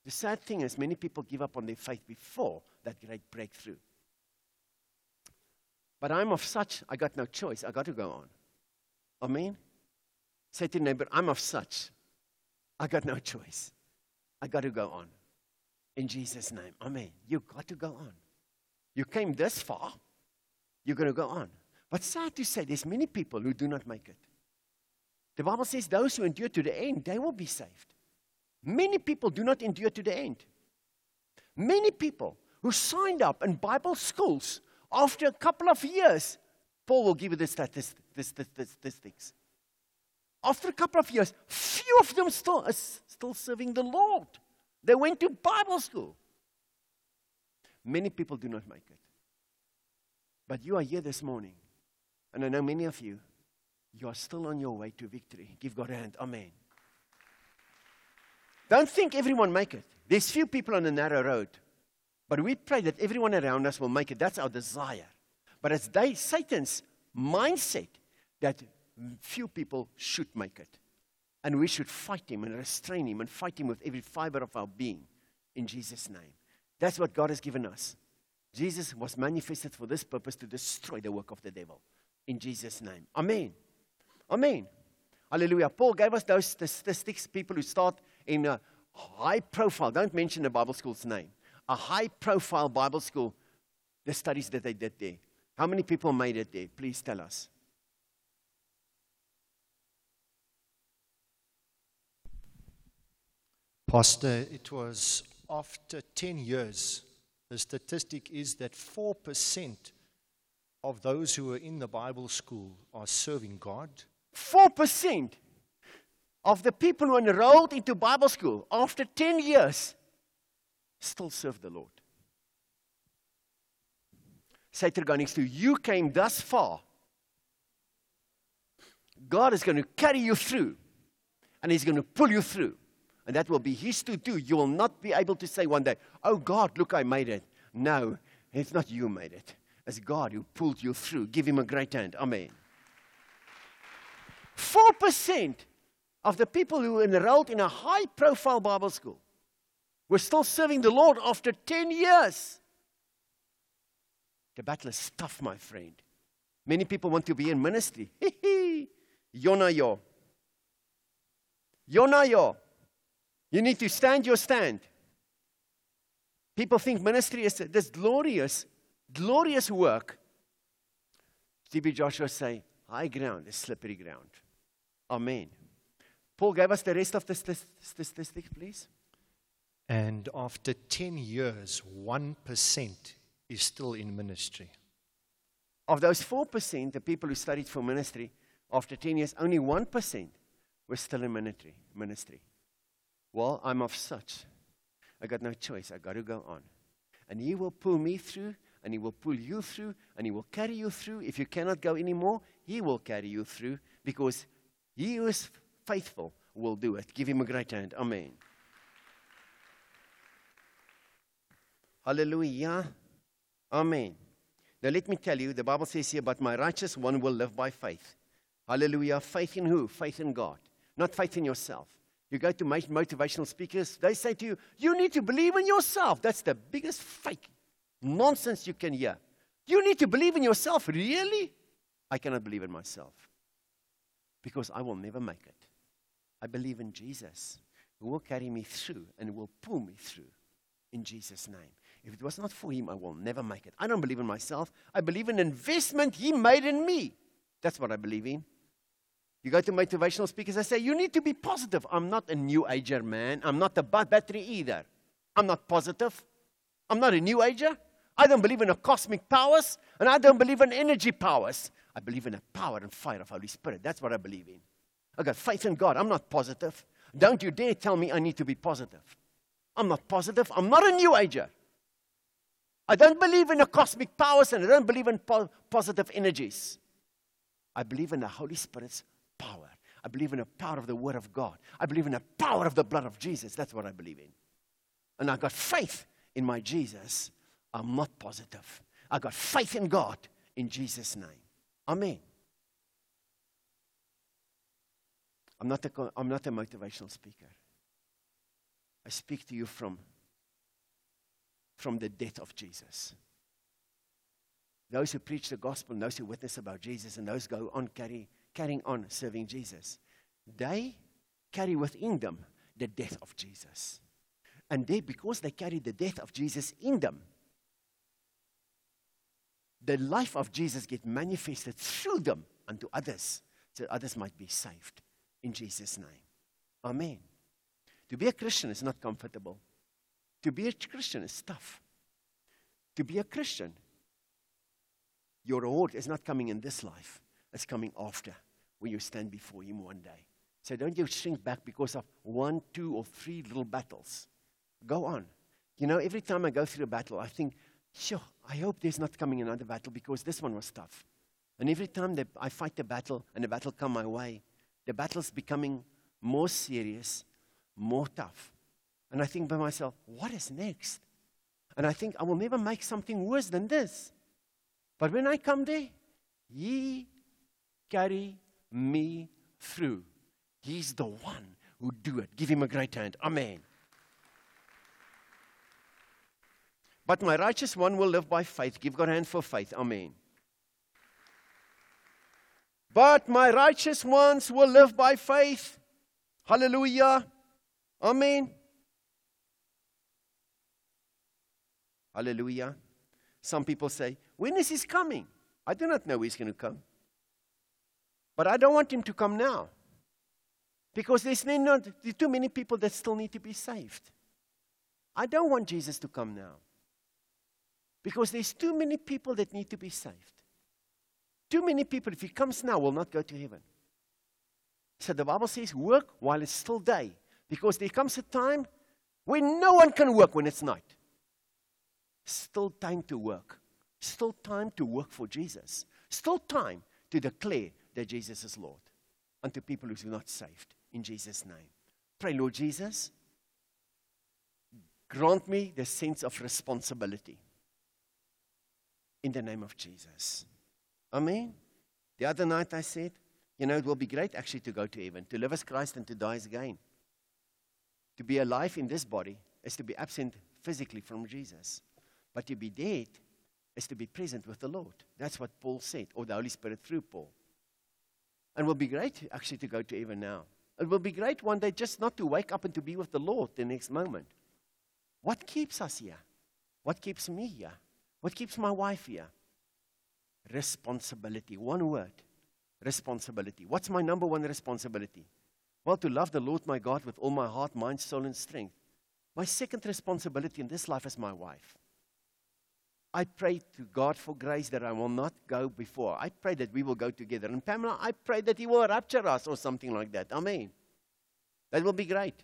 The sad thing is, many people give up on their faith before that great breakthrough. But I'm of such, I got no choice. I got to go on. Amen? Say to neighbor, I'm of such. I got no choice. I got to go on. In Jesus' name. Amen. You got to go on. You came this far. You're going to go on. But sad to say, there's many people who do not make it. The Bible says those who endure to the end, they will be saved. Many people do not endure to the end. Many people who signed up in Bible schools after a couple of years, Paul will give you the statistics. After a couple of years, few of them still are still serving the Lord. They went to Bible school. Many people do not make it. But you are here this morning, and I know many of you, you are still on your way to victory. Give God a hand. Amen. Don't think everyone make it. There's few people on the narrow road. But we pray that everyone around us will make it. That's our desire. But it's Satan's mindset that few people should make it. And we should fight him and restrain him and fight him with every fiber of our being in Jesus' name. That's what God has given us. Jesus was manifested for this purpose to destroy the work of the devil. In Jesus' name. Amen. Amen. Hallelujah. Paul gave us those statistics, people who start in a high profile, don't mention the Bible school's name, a high profile Bible school, the studies that they did there. How many people made it there? Please tell us. Pastor, it was after 10 years, the statistic is that 4% of those who are in the Bible school are serving God. 4% of the people who enrolled into Bible school after 10 years still serve the Lord. Say to to you, you came thus far. God is going to carry you through, and He's going to pull you through. And that will be His to do. You will not be able to say one day, Oh God, look, I made it. No, it's not you made it. It's God who pulled you through. Give Him a great hand. Amen. 4% of the people who enrolled in a high profile Bible school were still serving the Lord after 10 years. The battle is tough, my friend. Many people want to be in ministry. Yona yo. Yona yo. You need to stand your stand. People think ministry is this glorious, glorious work. TB Joshua say, high ground is slippery ground. Amen. Paul gave us the rest of the statistics, please. And after 10 years, 1% is still in ministry. Of those 4%, the people who studied for ministry, after 10 years, only 1% were still in ministry. ministry. Well, I'm of such. I got no choice. I got to go on. And He will pull me through, and He will pull you through, and He will carry you through. If you cannot go anymore, He will carry you through because He who is faithful will do it. Give him a great hand. Amen. Hallelujah. Amen. Now, let me tell you, the Bible says here, but my righteous one will live by faith. Hallelujah. Faith in who? Faith in God, not faith in yourself. You go to motivational speakers, they say to you, you need to believe in yourself. That's the biggest fake nonsense you can hear. You need to believe in yourself. Really? I cannot believe in myself because I will never make it. I believe in Jesus who will carry me through and will pull me through in Jesus' name. If it was not for him, I will never make it. I don't believe in myself. I believe in investment he made in me. That's what I believe in. You go to motivational speakers, I say, You need to be positive. I'm not a new ager man. I'm not a battery either. I'm not positive. I'm not a new ager. I don't believe in a cosmic powers, and I don't believe in energy powers. I believe in the power and fire of Holy Spirit. That's what I believe in. I got faith in God. I'm not positive. Don't you dare tell me I need to be positive. I'm not positive. I'm not a new ager. I don't believe in the cosmic powers and I don't believe in po- positive energies. I believe in the Holy Spirit's. I believe in the power of the Word of God. I believe in the power of the blood of Jesus. That's what I believe in. And I've got faith in my Jesus. I'm not positive. I've got faith in God in Jesus' name. Amen. I'm not a, I'm not a motivational speaker. I speak to you from, from the death of Jesus. Those who preach the gospel, those who witness about Jesus, and those go on carry, carrying on serving Jesus, they carry within them the death of Jesus. And they, because they carry the death of Jesus in them, the life of Jesus gets manifested through them unto others, so others might be saved in Jesus' name. Amen. To be a Christian is not comfortable. To be a Christian is tough. To be a Christian, your reward is not coming in this life, it's coming after when you stand before Him one day. So don't you shrink back because of one, two, or three little battles. Go on. You know, every time I go through a battle, I think, sure, I hope there's not coming another battle because this one was tough. And every time that I fight the battle and the battle come my way, the battle's becoming more serious, more tough. And I think by myself, what is next? And I think I will never make something worse than this. But when I come there, He carry me through. He's the one who do it. Give him a great hand. Amen. But my righteous one will live by faith. Give God a hand for faith. Amen. But my righteous ones will live by faith. Hallelujah. Amen. Hallelujah. Some people say, When is he coming? I do not know he's going to come. But I don't want him to come now. Because there's not, too many people that still need to be saved. I don't want Jesus to come now. Because there's too many people that need to be saved. Too many people, if he comes now, will not go to heaven. So the Bible says, work while it's still day. Because there comes a time when no one can work when it's night. Still time to work. Still time to work for Jesus. Still time to declare that Jesus is Lord unto people who are not saved. In Jesus' name. Pray, Lord Jesus, grant me the sense of responsibility. In the name of Jesus. Amen. The other night I said, you know, it will be great actually to go to heaven, to live as Christ and to die as gain. To be alive in this body is to be absent physically from Jesus. But to be dead is to be present with the Lord. That's what Paul said, or the Holy Spirit through Paul. And will be great actually to go to heaven now. It will be great one day just not to wake up and to be with the Lord the next moment. What keeps us here? What keeps me here? What keeps my wife here? Responsibility. One word responsibility. What's my number one responsibility? Well, to love the Lord my God with all my heart, mind, soul, and strength. My second responsibility in this life is my wife. I pray to God for grace that I will not go before. I pray that we will go together. And Pamela, I pray that He will rapture us or something like that. Amen. That will be great.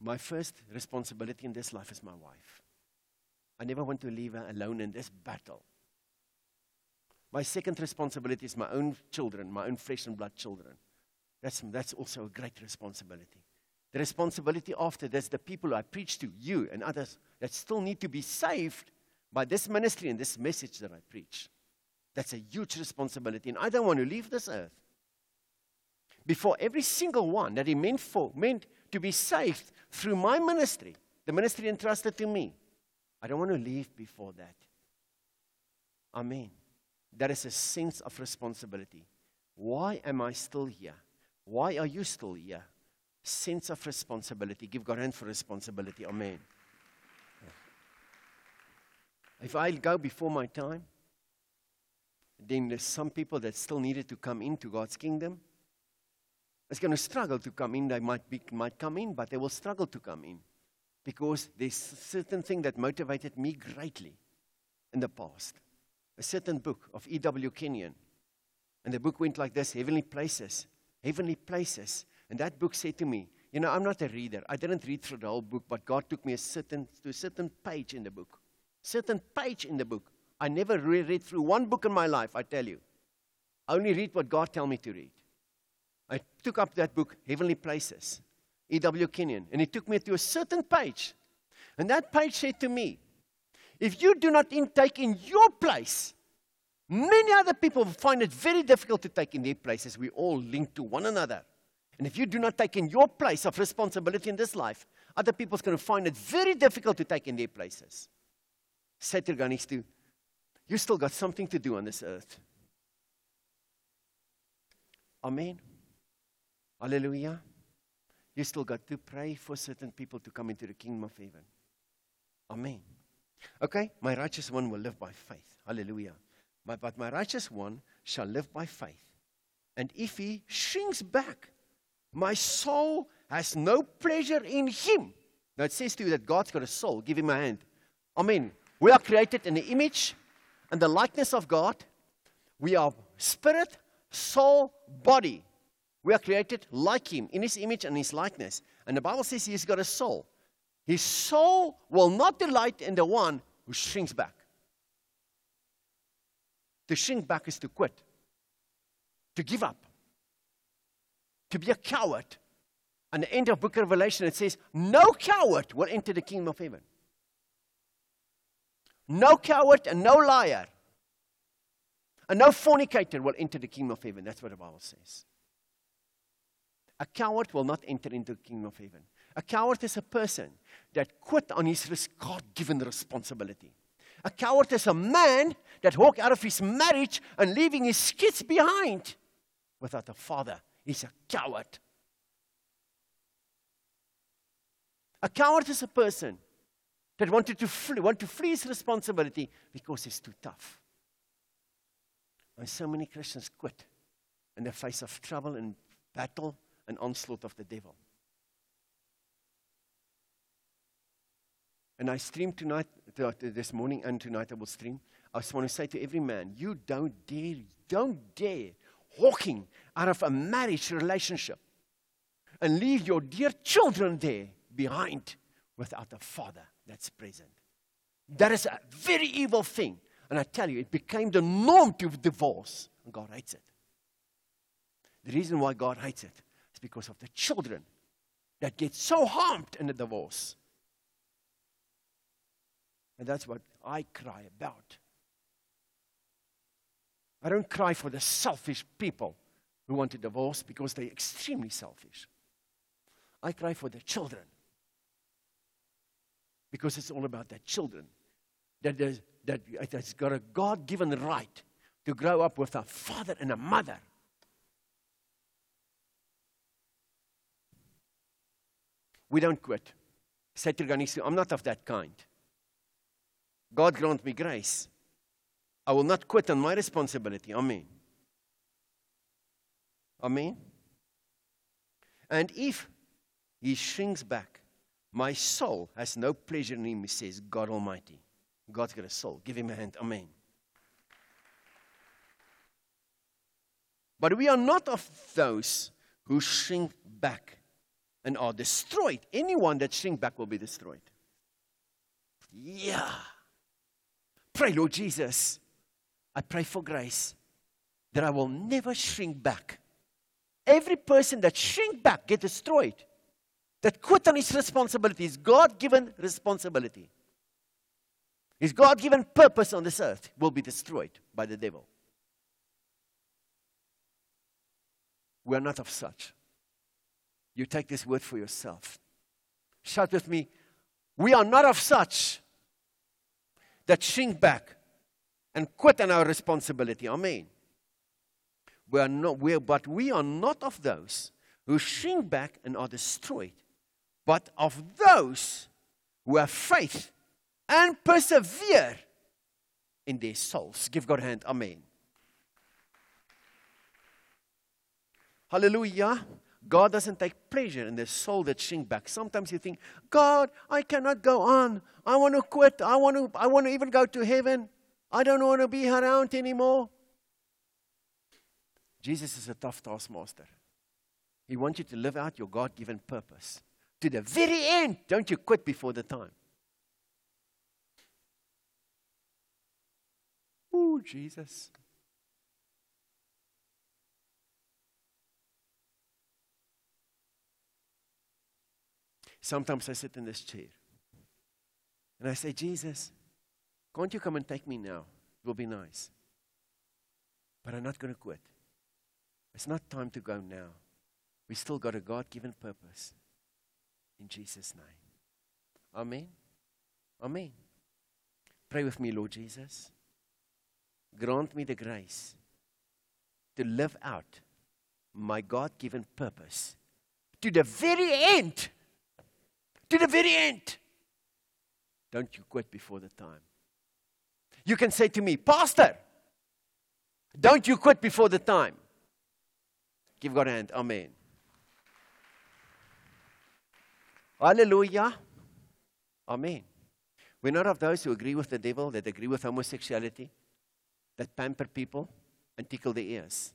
My first responsibility in this life is my wife. I never want to leave her alone in this battle. My second responsibility is my own children, my own flesh and blood children. That's, that's also a great responsibility. The responsibility after that's the people I preach to, you and others that still need to be saved by this ministry and this message that I preach. That's a huge responsibility. And I don't want to leave this earth before every single one that he meant for, meant to be saved through my ministry, the ministry entrusted to me. I don't want to leave before that. Amen. That is a sense of responsibility. Why am I still here? Why are you still here? Sense of responsibility. Give God a hand for responsibility. Amen. If I go before my time, then there's some people that still needed to come into God's kingdom. It's going to struggle to come in. They might, be, might come in, but they will struggle to come in because there's a certain thing that motivated me greatly in the past a certain book of E.W. Kenyon. And the book went like this Heavenly Places. Heavenly Places. And that book said to me, You know, I'm not a reader. I didn't read through the whole book, but God took me a certain, to a certain page in the book. Certain page in the book. I never re- read through one book in my life, I tell you. I only read what God tell me to read. I took up that book, Heavenly Places, E.W. Kenyon, and he took me to a certain page. And that page said to me, if you do not intake in your place, many other people find it very difficult to take in their places. We all link to one another. And if you do not take in your place of responsibility in this life, other people's going to find it very difficult to take in their places. Needs to, you still got something to do on this earth. Amen. Hallelujah. You still got to pray for certain people to come into the kingdom of heaven. Amen. Okay, my righteous one will live by faith. Hallelujah. My, but my righteous one shall live by faith. And if he shrinks back, my soul has no pleasure in him. Now it says to you that God's got a soul. Give him a hand. Amen. We are created in the image and the likeness of God. We are spirit, soul, body. We are created like him in his image and his likeness. And the Bible says he's got a soul. His soul will not delight in the one who shrinks back. To shrink back is to quit, to give up, to be a coward. And the end of book of Revelation, it says, No coward will enter the kingdom of heaven. No coward and no liar and no fornicator will enter the kingdom of heaven. That's what the Bible says. A coward will not enter into the kingdom of heaven. A coward is a person that quit on his God given responsibility. A coward is a man that walk out of his marriage and leaving his kids behind without a father. He's a coward. A coward is a person that wanted to flee, want to flee his responsibility because it's too tough. And so many Christians quit in the face of trouble and battle and onslaught of the devil. And I stream tonight, this morning and tonight I will stream. I just want to say to every man, you don't dare, don't dare walking out of a marriage relationship and leave your dear children there behind without a father that's present. That is a very evil thing. And I tell you, it became the norm to divorce. And God hates it. The reason why God hates it is because of the children that get so harmed in the divorce. And that's what I cry about. I don't cry for the selfish people who want to divorce because they're extremely selfish. I cry for the children because it's all about the children that, that has got a God given right to grow up with a father and a mother. We don't quit. Satan I'm not of that kind. God grant me grace. I will not quit on my responsibility. Amen. Amen. And if he shrinks back, my soul has no pleasure in him, he says God Almighty. God's got a soul. Give him a hand. Amen. But we are not of those who shrink back and are destroyed. Anyone that shrink back will be destroyed. Yeah. Pray, Lord Jesus. I pray for grace that I will never shrink back. Every person that shrink back get destroyed. That quit on his responsibility, his God-given responsibility. His God given purpose on this earth will be destroyed by the devil. We are not of such. You take this word for yourself. Shout with me. We are not of such that shrink back and quit on our responsibility. Amen. We are not, we are, but we are not of those who shrink back and are destroyed, but of those who have faith and persevere in their souls. Give God a hand. Amen. Hallelujah. God doesn't take pleasure in the soul that shrink back. Sometimes you think, God, I cannot go on. I want to quit. I want to, I want to even go to heaven. I don't want to be around anymore. Jesus is a tough taskmaster. He wants you to live out your God given purpose to the very end. Don't you quit before the time. Oh, Jesus. Sometimes I sit in this chair and I say, Jesus, can't you come and take me now? It will be nice. But I'm not going to quit. It's not time to go now. We still got a God given purpose. In Jesus' name. Amen. Amen. Pray with me, Lord Jesus. Grant me the grace to live out my God given purpose to the very end. To the very end. Don't you quit before the time. You can say to me, Pastor, don't you quit before the time. Give God a hand. Amen. Hallelujah. Amen. We're not of those who agree with the devil, that agree with homosexuality, that pamper people and tickle their ears.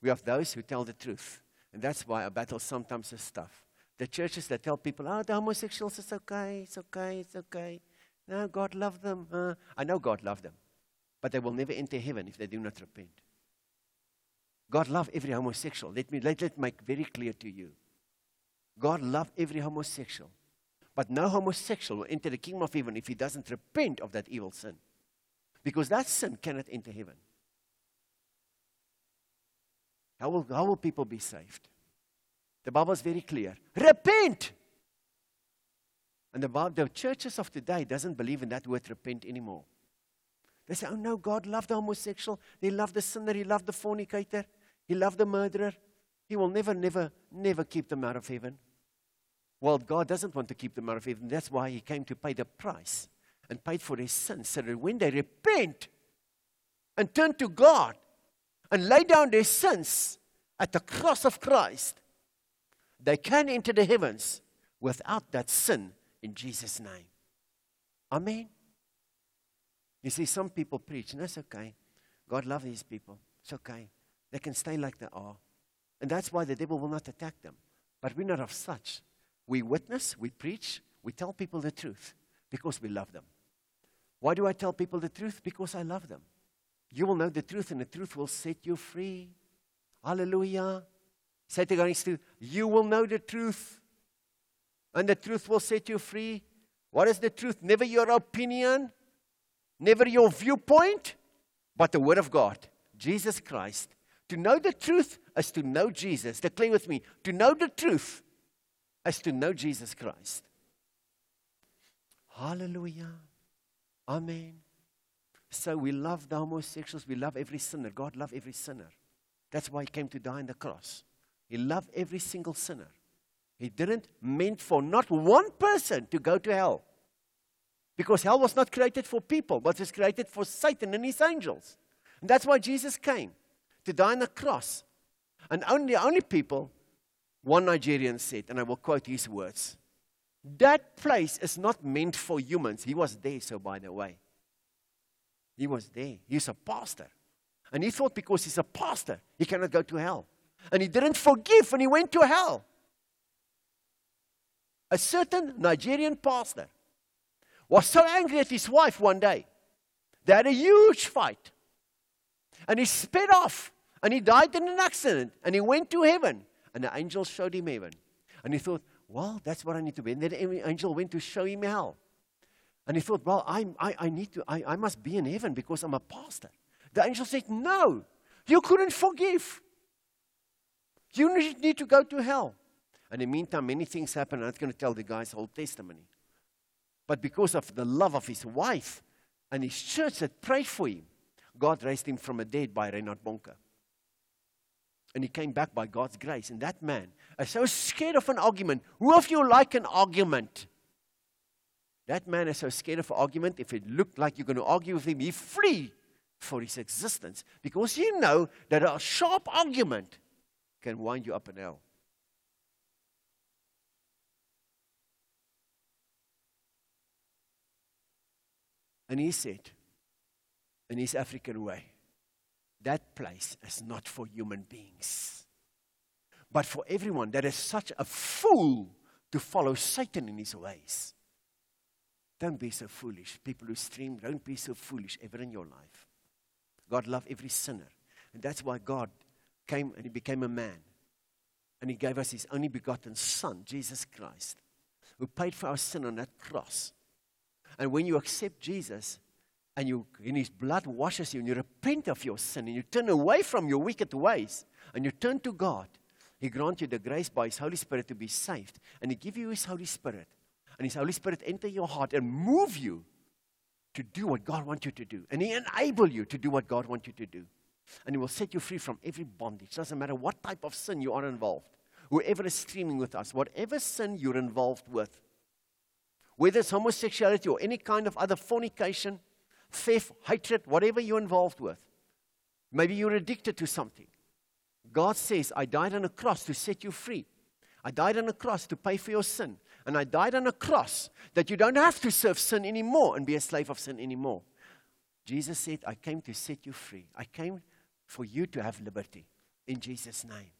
We have those who tell the truth. And that's why our battle sometimes is tough. The churches that tell people, oh, the homosexuals, it's okay, it's okay, it's okay. No, God loved them. Uh, I know God loved them. But they will never enter heaven if they do not repent. God loved every homosexual. Let me let, let make very clear to you. God loved every homosexual. But no homosexual will enter the kingdom of heaven if he doesn't repent of that evil sin. Because that sin cannot enter heaven. How will, how will people be saved? The Bible is very clear. Repent! And the, the churches of today doesn't believe in that word repent anymore. They say, oh no, God loved the homosexual. He loved the sinner. He loved the fornicator. He loved the murderer. He will never, never, never keep them out of heaven. Well, God doesn't want to keep them out of heaven. That's why He came to pay the price and paid for His sins so that when they repent and turn to God and lay down their sins at the cross of Christ, they can enter the heavens without that sin in Jesus' name. Amen. You see, some people preach, and that's okay. God loves these people. It's okay. They can stay like they are. And that's why the devil will not attack them. But we're not of such. We witness, we preach, we tell people the truth because we love them. Why do I tell people the truth? Because I love them. You will know the truth, and the truth will set you free. Hallelujah. Say to God to you will know the truth, and the truth will set you free. What is the truth? Never your opinion, never your viewpoint, but the Word of God, Jesus Christ. To know the truth is to know Jesus. Declare with me to know the truth is to know Jesus Christ. Hallelujah. Amen. So we love the homosexuals. We love every sinner. God loved every sinner. That's why he came to die on the cross. He loved every single sinner. He didn't mean for not one person to go to hell. Because hell was not created for people, but was created for Satan and his angels. And that's why Jesus came to die on the cross. And only, only people, one Nigerian said, and I will quote his words that place is not meant for humans. He was there, so by the way. He was there. He's a pastor. And he thought because he's a pastor, he cannot go to hell. And he didn't forgive and he went to hell. A certain Nigerian pastor was so angry at his wife one day. They had a huge fight. And he sped off and he died in an accident and he went to heaven. And the angel showed him heaven. And he thought, well, that's what I need to be. And then the angel went to show him hell. And he thought, well, I, I, I need to, I, I must be in heaven because I'm a pastor. The angel said, no, you couldn't forgive. You need to go to hell. And in the meantime, many things happen. I'm not going to tell the guy's whole testimony. But because of the love of his wife and his church that prayed for him, God raised him from the dead by Reinhard Bonnke. And he came back by God's grace. And that man is so scared of an argument. Who of you like an argument? That man is so scared of an argument, if it looked like you're going to argue with him, he flee for his existence. Because you know that a sharp argument can wind you up in hell. And he said, in his African way, that place is not for human beings, but for everyone that is such a fool to follow Satan in his ways. Don't be so foolish. People who stream, don't be so foolish ever in your life. God loved every sinner. And that's why God came and he became a man. And he gave us his only begotten Son, Jesus Christ. who paid for our sin on that cross. And when you accept Jesus and, you, and his blood washes you and you repent of your sin and you turn away from your wicked ways and you turn to God, he grants you the grace by his Holy Spirit to be saved. And he gives you his Holy Spirit. And his Holy Spirit enter your heart and move you to do what God wants you to do. And he enable you to do what God wants you to do. And he will set you free from every bondage. Doesn't matter what type of sin you are involved. Whoever is streaming with us, whatever sin you're involved with, whether it's homosexuality or any kind of other fornication, theft, hatred, whatever you're involved with. Maybe you're addicted to something. God says, I died on a cross to set you free. I died on a cross to pay for your sin. And I died on a cross that you don't have to serve sin anymore and be a slave of sin anymore. Jesus said, I came to set you free. I came for you to have liberty in Jesus' name.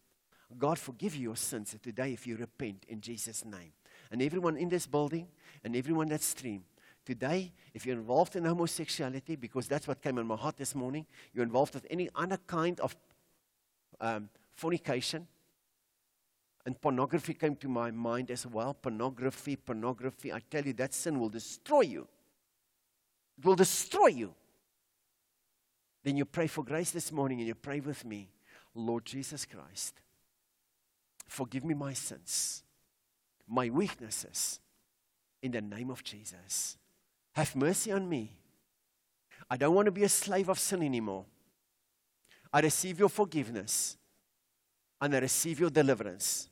God forgive you your sins today if you repent in Jesus' name. And everyone in this building and everyone that stream, today, if you're involved in homosexuality, because that's what came in my heart this morning, you're involved with any other kind of um, fornication, and pornography came to my mind as well. Pornography, pornography. I tell you, that sin will destroy you. It will destroy you. Then you pray for grace this morning and you pray with me Lord Jesus Christ, forgive me my sins, my weaknesses, in the name of Jesus. Have mercy on me. I don't want to be a slave of sin anymore. I receive your forgiveness and I receive your deliverance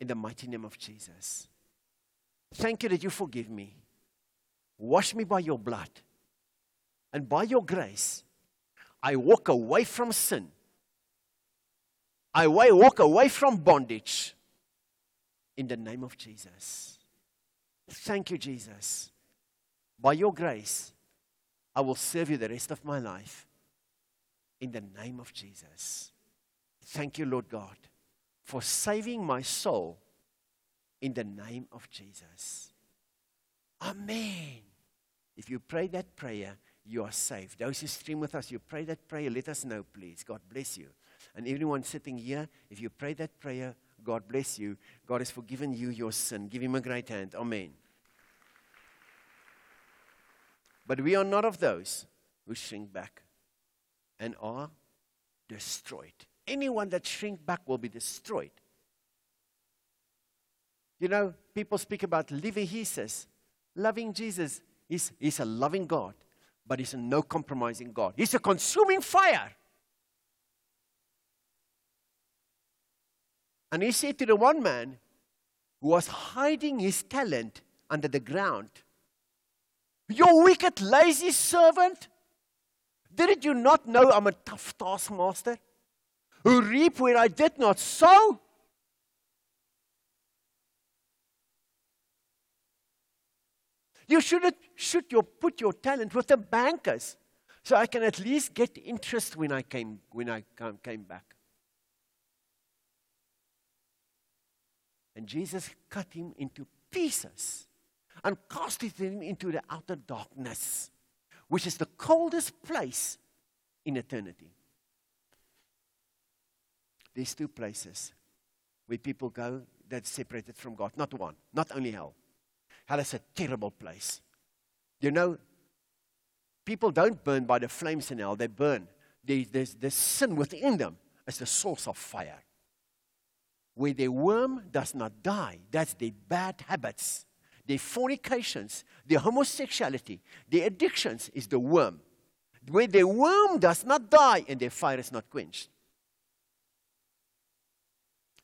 in the mighty name of Jesus. Thank you that you forgive me. Wash me by your blood. And by your grace, I walk away from sin. I walk away from bondage in the name of Jesus. Thank you, Jesus. By your grace, I will serve you the rest of my life in the name of Jesus. Thank you, Lord God for saving my soul in the name of Jesus. Amen. If you pray that prayer, you are saved. Those who stream with us, you pray that prayer, let us know, please. God bless you. And everyone sitting here, if you pray that prayer, God bless you. God has forgiven you your sin. Give him a great hand. Amen. But we are not of those who shrink back and are destroyed anyone that shrink back will be destroyed. You know, people speak about living, he says, loving Jesus. He's, he's a loving God, but he's a no compromising God. He's a consuming fire. And he said to the one man who was hiding his talent under the ground, You wicked, lazy servant, didn't you not know I'm a tough taskmaster? who reap where I did not sow. You should should put your talent with the bankers, so I can at least get interest when I came when I came back. And Jesus cut him into pieces and cast him into the outer darkness, which is the coldest place in eternity. There's two places where people go that's separated from God. Not one, not only hell. Hell is a terrible place. You know, people don't burn by the flames in hell, they burn. there's the sin within them as the source of fire. Where the worm does not die, that's their bad habits. Their fornications, their homosexuality, their addictions is the worm. Where the worm does not die and their fire is not quenched.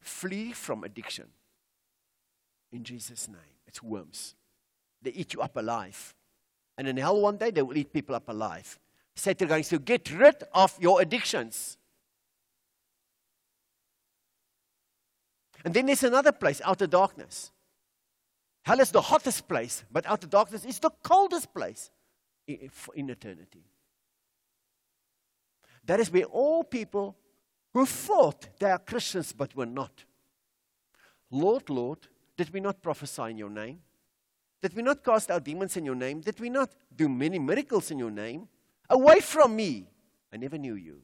Flee from addiction. In Jesus' name. It's worms. They eat you up alive. And in hell one day, they will eat people up alive. Satan is going to get rid of your addictions. And then there's another place, outer darkness. Hell is the hottest place, but outer darkness is the coldest place in eternity. That is where all people who thought they are Christians but were not. Lord, Lord, did we not prophesy in your name? Did we not cast out demons in your name? Did we not do many miracles in your name? Away from me! I never knew you.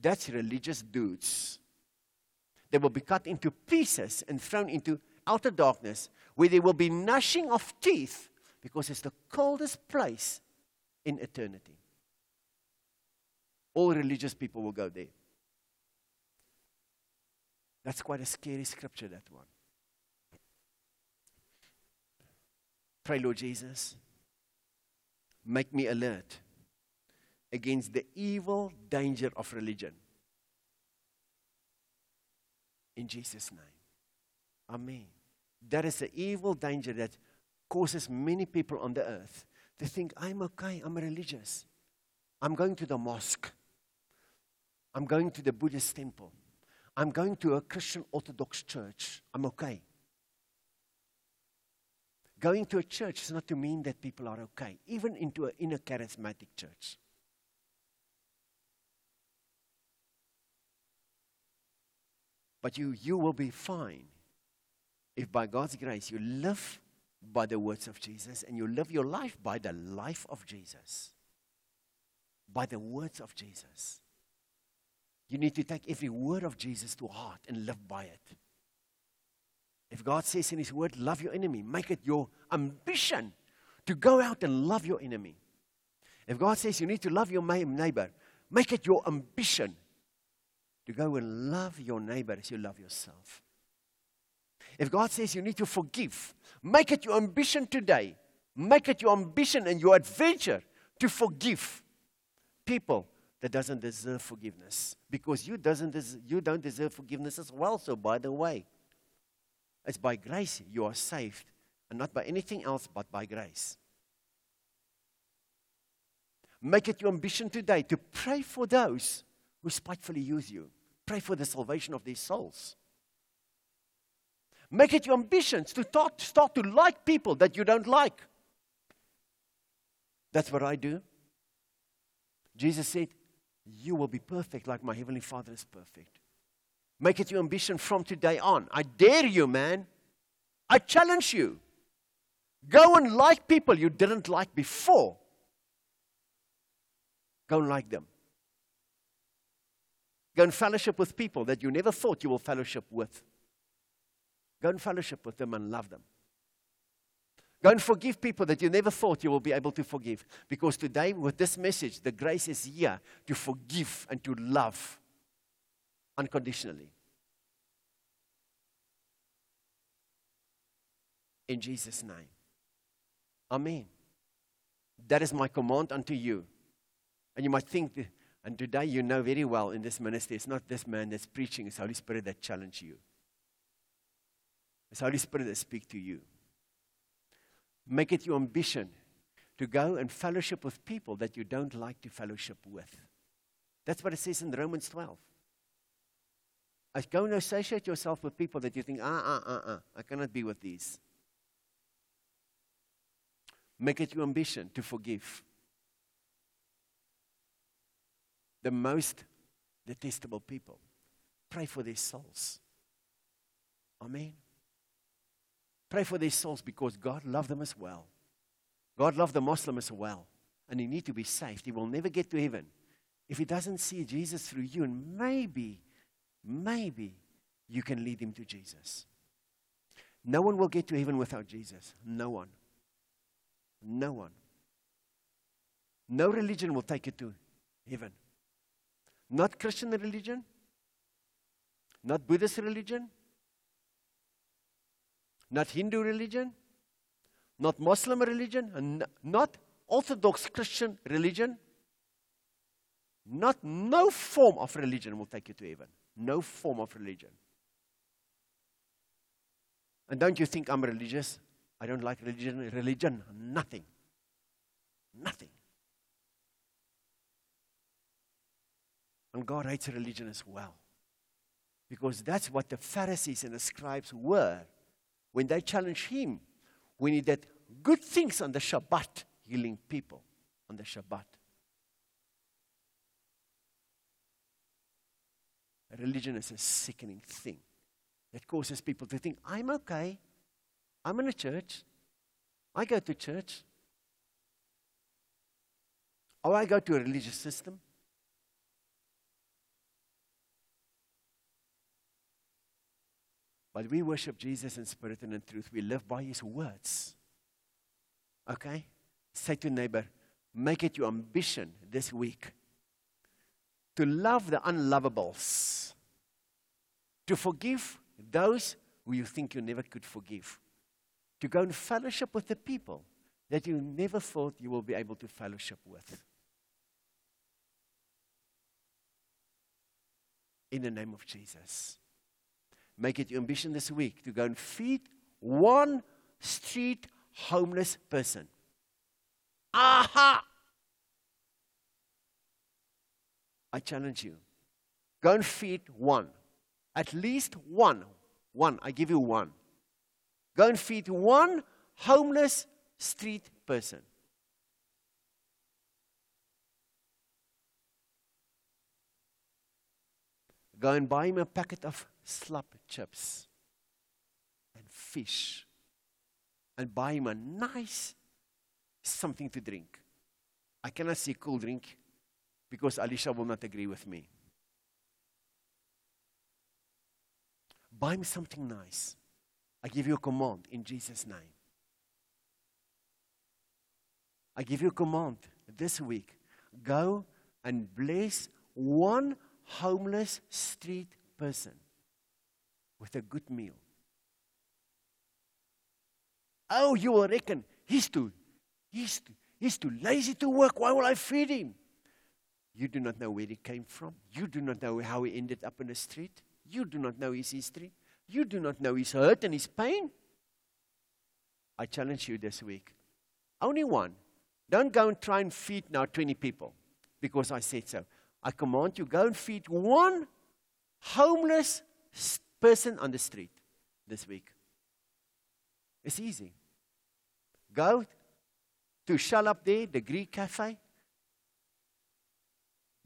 That's religious dudes. They will be cut into pieces and thrown into outer darkness where there will be gnashing of teeth because it's the coldest place in eternity. All religious people will go there. That's quite a scary scripture, that one. Pray, Lord Jesus, make me alert against the evil danger of religion. In Jesus' name. Amen. That is the evil danger that causes many people on the earth to think, I'm okay, I'm religious. I'm going to the mosque. I'm going to the Buddhist temple. I'm going to a Christian Orthodox church. I'm okay. Going to a church is not to mean that people are okay, even into a, in a charismatic church. But you, you will be fine if by God's grace you live by the words of Jesus and you live your life by the life of Jesus, by the words of Jesus. You need to take every word of Jesus to heart and live by it. If God says in His word, love your enemy, make it your ambition to go out and love your enemy. If God says you need to love your neighbor, make it your ambition to go and love your neighbor as you love yourself. If God says you need to forgive, make it your ambition today. Make it your ambition and your adventure to forgive people that doesn't deserve forgiveness because you doesn't des- you don't deserve forgiveness as well so by the way it's by grace you are saved and not by anything else but by grace make it your ambition today to pray for those who spitefully use you pray for the salvation of their souls make it your ambition to start, start to like people that you don't like that's what i do jesus said you will be perfect like my Heavenly Father is perfect. Make it your ambition from today on. I dare you, man. I challenge you. Go and like people you didn't like before. Go and like them. Go and fellowship with people that you never thought you will fellowship with. Go and fellowship with them and love them. Go and forgive people that you never thought you will be able to forgive. Because today, with this message, the grace is here to forgive and to love unconditionally. In Jesus' name. Amen. That is my command unto you. And you might think, and today you know very well in this ministry, it's not this man that's preaching, it's Holy Spirit that challenge you. It's Holy Spirit that speak to you. Make it your ambition to go and fellowship with people that you don't like to fellowship with. That's what it says in Romans 12. I go and associate yourself with people that you think, ah, ah, ah, ah, I cannot be with these. Make it your ambition to forgive. The most detestable people. Pray for their souls. Amen. Pray for their souls because God loved them as well. God loved the Muslim as well. And he need to be saved. He will never get to heaven if he doesn't see Jesus through you. And maybe, maybe you can lead him to Jesus. No one will get to heaven without Jesus. No one. No one. No religion will take you to heaven. Not Christian religion, not Buddhist religion, not Hindu religion, not Muslim religion, and not Orthodox Christian religion. Not no form of religion will take you to heaven. No form of religion. And don't you think I'm religious? I don't like religion. Religion, nothing. Nothing. And God hates religion as well. Because that's what the Pharisees and the scribes were when they challenged him, when he did good things on the Shabbat, healing people on the Shabbat. Religion is a sickening thing that causes people to think, I'm okay. I'm in a church. I go to church. Or I go to a religious system. We worship Jesus in spirit and in truth. We live by his words. Okay? Say to neighbor, make it your ambition this week to love the unlovables, to forgive those who you think you never could forgive, to go and fellowship with the people that you never thought you will be able to fellowship with. In the name of Jesus. Make it your ambition this week to go and feed one street homeless person. Aha! I challenge you. Go and feed one. At least one. One. I give you one. Go and feed one homeless street person. Go and buy him a packet of slap chips and fish. And buy him a nice something to drink. I cannot see cool drink because Alicia will not agree with me. Buy him something nice. I give you a command in Jesus' name. I give you a command this week. Go and bless one homeless street person with a good meal. Oh, you will reckon he's too, he's too, he's too lazy to work. Why will I feed him? You do not know where he came from. You do not know how he ended up in the street. You do not know his history. You do not know his hurt and his pain. I challenge you this week. Only one. Don't go and try and feed now 20 people because I said so. I command you go and feed one homeless person on the street this week. It's easy. Go to Shell up there, the Greek cafe.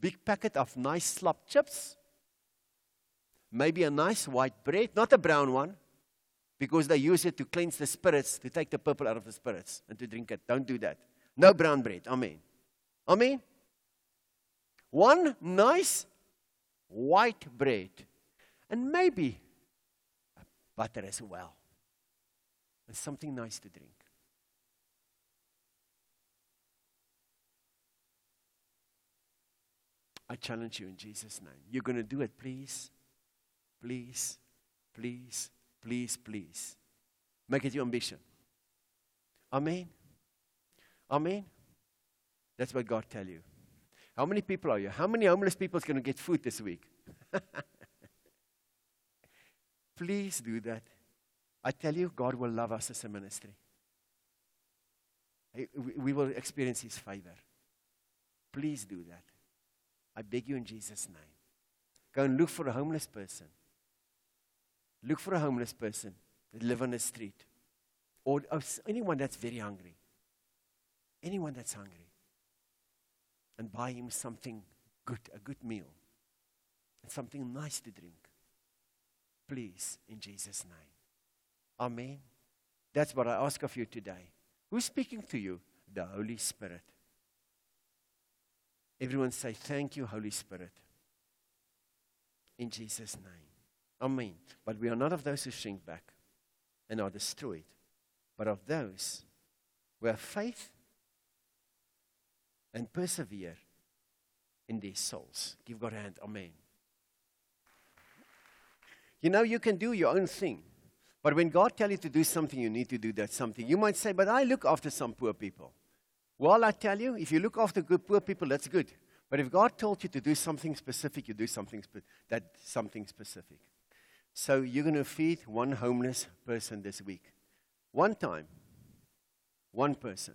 Big packet of nice slap chips. Maybe a nice white bread, not a brown one, because they use it to cleanse the spirits, to take the purple out of the spirits and to drink it. Don't do that. No brown bread. Amen. Amen. One nice white bread. And maybe butter as well. And something nice to drink. I challenge you in Jesus' name. You're going to do it, please. Please, please, please, please. Make it your ambition. Amen. Amen. That's what God tell you. How many people are you? How many homeless people is going to get food this week? Please do that. I tell you, God will love us as a ministry. We will experience His favor. Please do that. I beg you in Jesus' name. Go and look for a homeless person. Look for a homeless person that live on the street. Or anyone that's very hungry. Anyone that's hungry. And buy him something good, a good meal. And something nice to drink. Please, in Jesus' name. Amen. That's what I ask of you today. Who's speaking to you? The Holy Spirit. Everyone say, Thank you, Holy Spirit. In Jesus' name. Amen. But we are not of those who shrink back and are destroyed, but of those who have faith and persevere in their souls. Give God a hand. Amen. You know, you can do your own thing. But when God tells you to do something, you need to do that something. You might say, but I look after some poor people. Well, I tell you, if you look after good poor people, that's good. But if God told you to do something specific, you do something spe- that something specific. So you're going to feed one homeless person this week. One time. One person.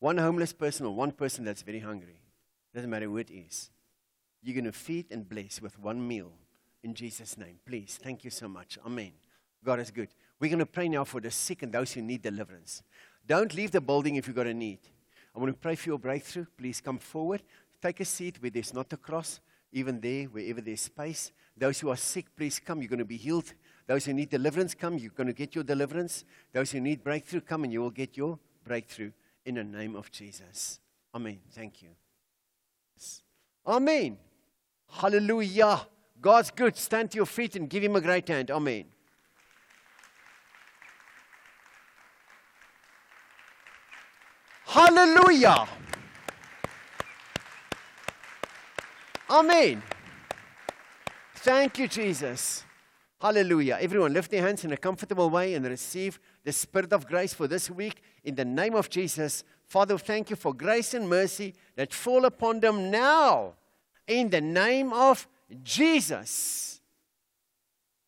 One homeless person or one person that's very hungry. Doesn't matter who it is. You're going to feed and bless with one meal in Jesus' name. Please. Thank you so much. Amen. God is good. We're going to pray now for the sick and those who need deliverance. Don't leave the building if you've got a need. I want to pray for your breakthrough. Please come forward. Take a seat where there's not a cross, even there, wherever there's space. Those who are sick, please come. You're going to be healed. Those who need deliverance, come. You're going to get your deliverance. Those who need breakthrough, come and you will get your breakthrough in the name of Jesus. Amen. Thank you. Amen. Hallelujah. God's good. Stand to your feet and give him a great hand. Amen. Hallelujah. Amen. Thank you, Jesus. Hallelujah. Everyone, lift your hands in a comfortable way and receive the Spirit of grace for this week in the name of Jesus. Father, thank you for grace and mercy that fall upon them now in the name of Jesus.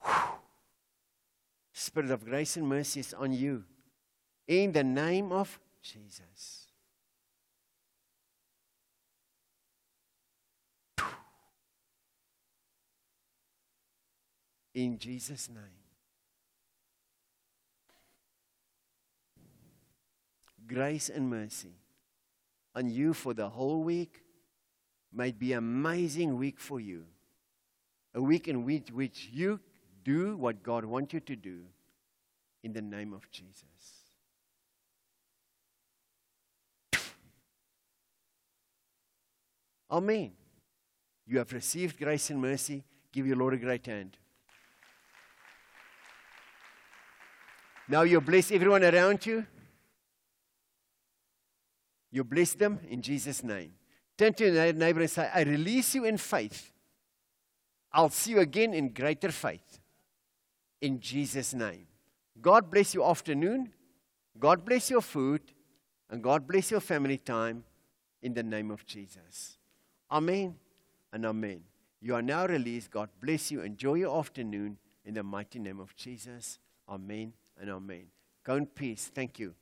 Whew. Spirit of grace and mercy is on you in the name of Jesus. In Jesus' name. Grace and mercy on you for the whole week might be an amazing week for you. A week in which, which you do what God wants you to do in the name of Jesus. Amen. You have received grace and mercy. Give your Lord a great hand. Now you bless everyone around you. You bless them in Jesus' name. Turn to your neighbor and say, I release you in faith. I'll see you again in greater faith. In Jesus' name. God bless your afternoon. God bless your food. And God bless your family time in the name of Jesus. Amen and amen. You are now released. God bless you. Enjoy your afternoon in the mighty name of Jesus. Amen and amen. Go in peace. Thank you.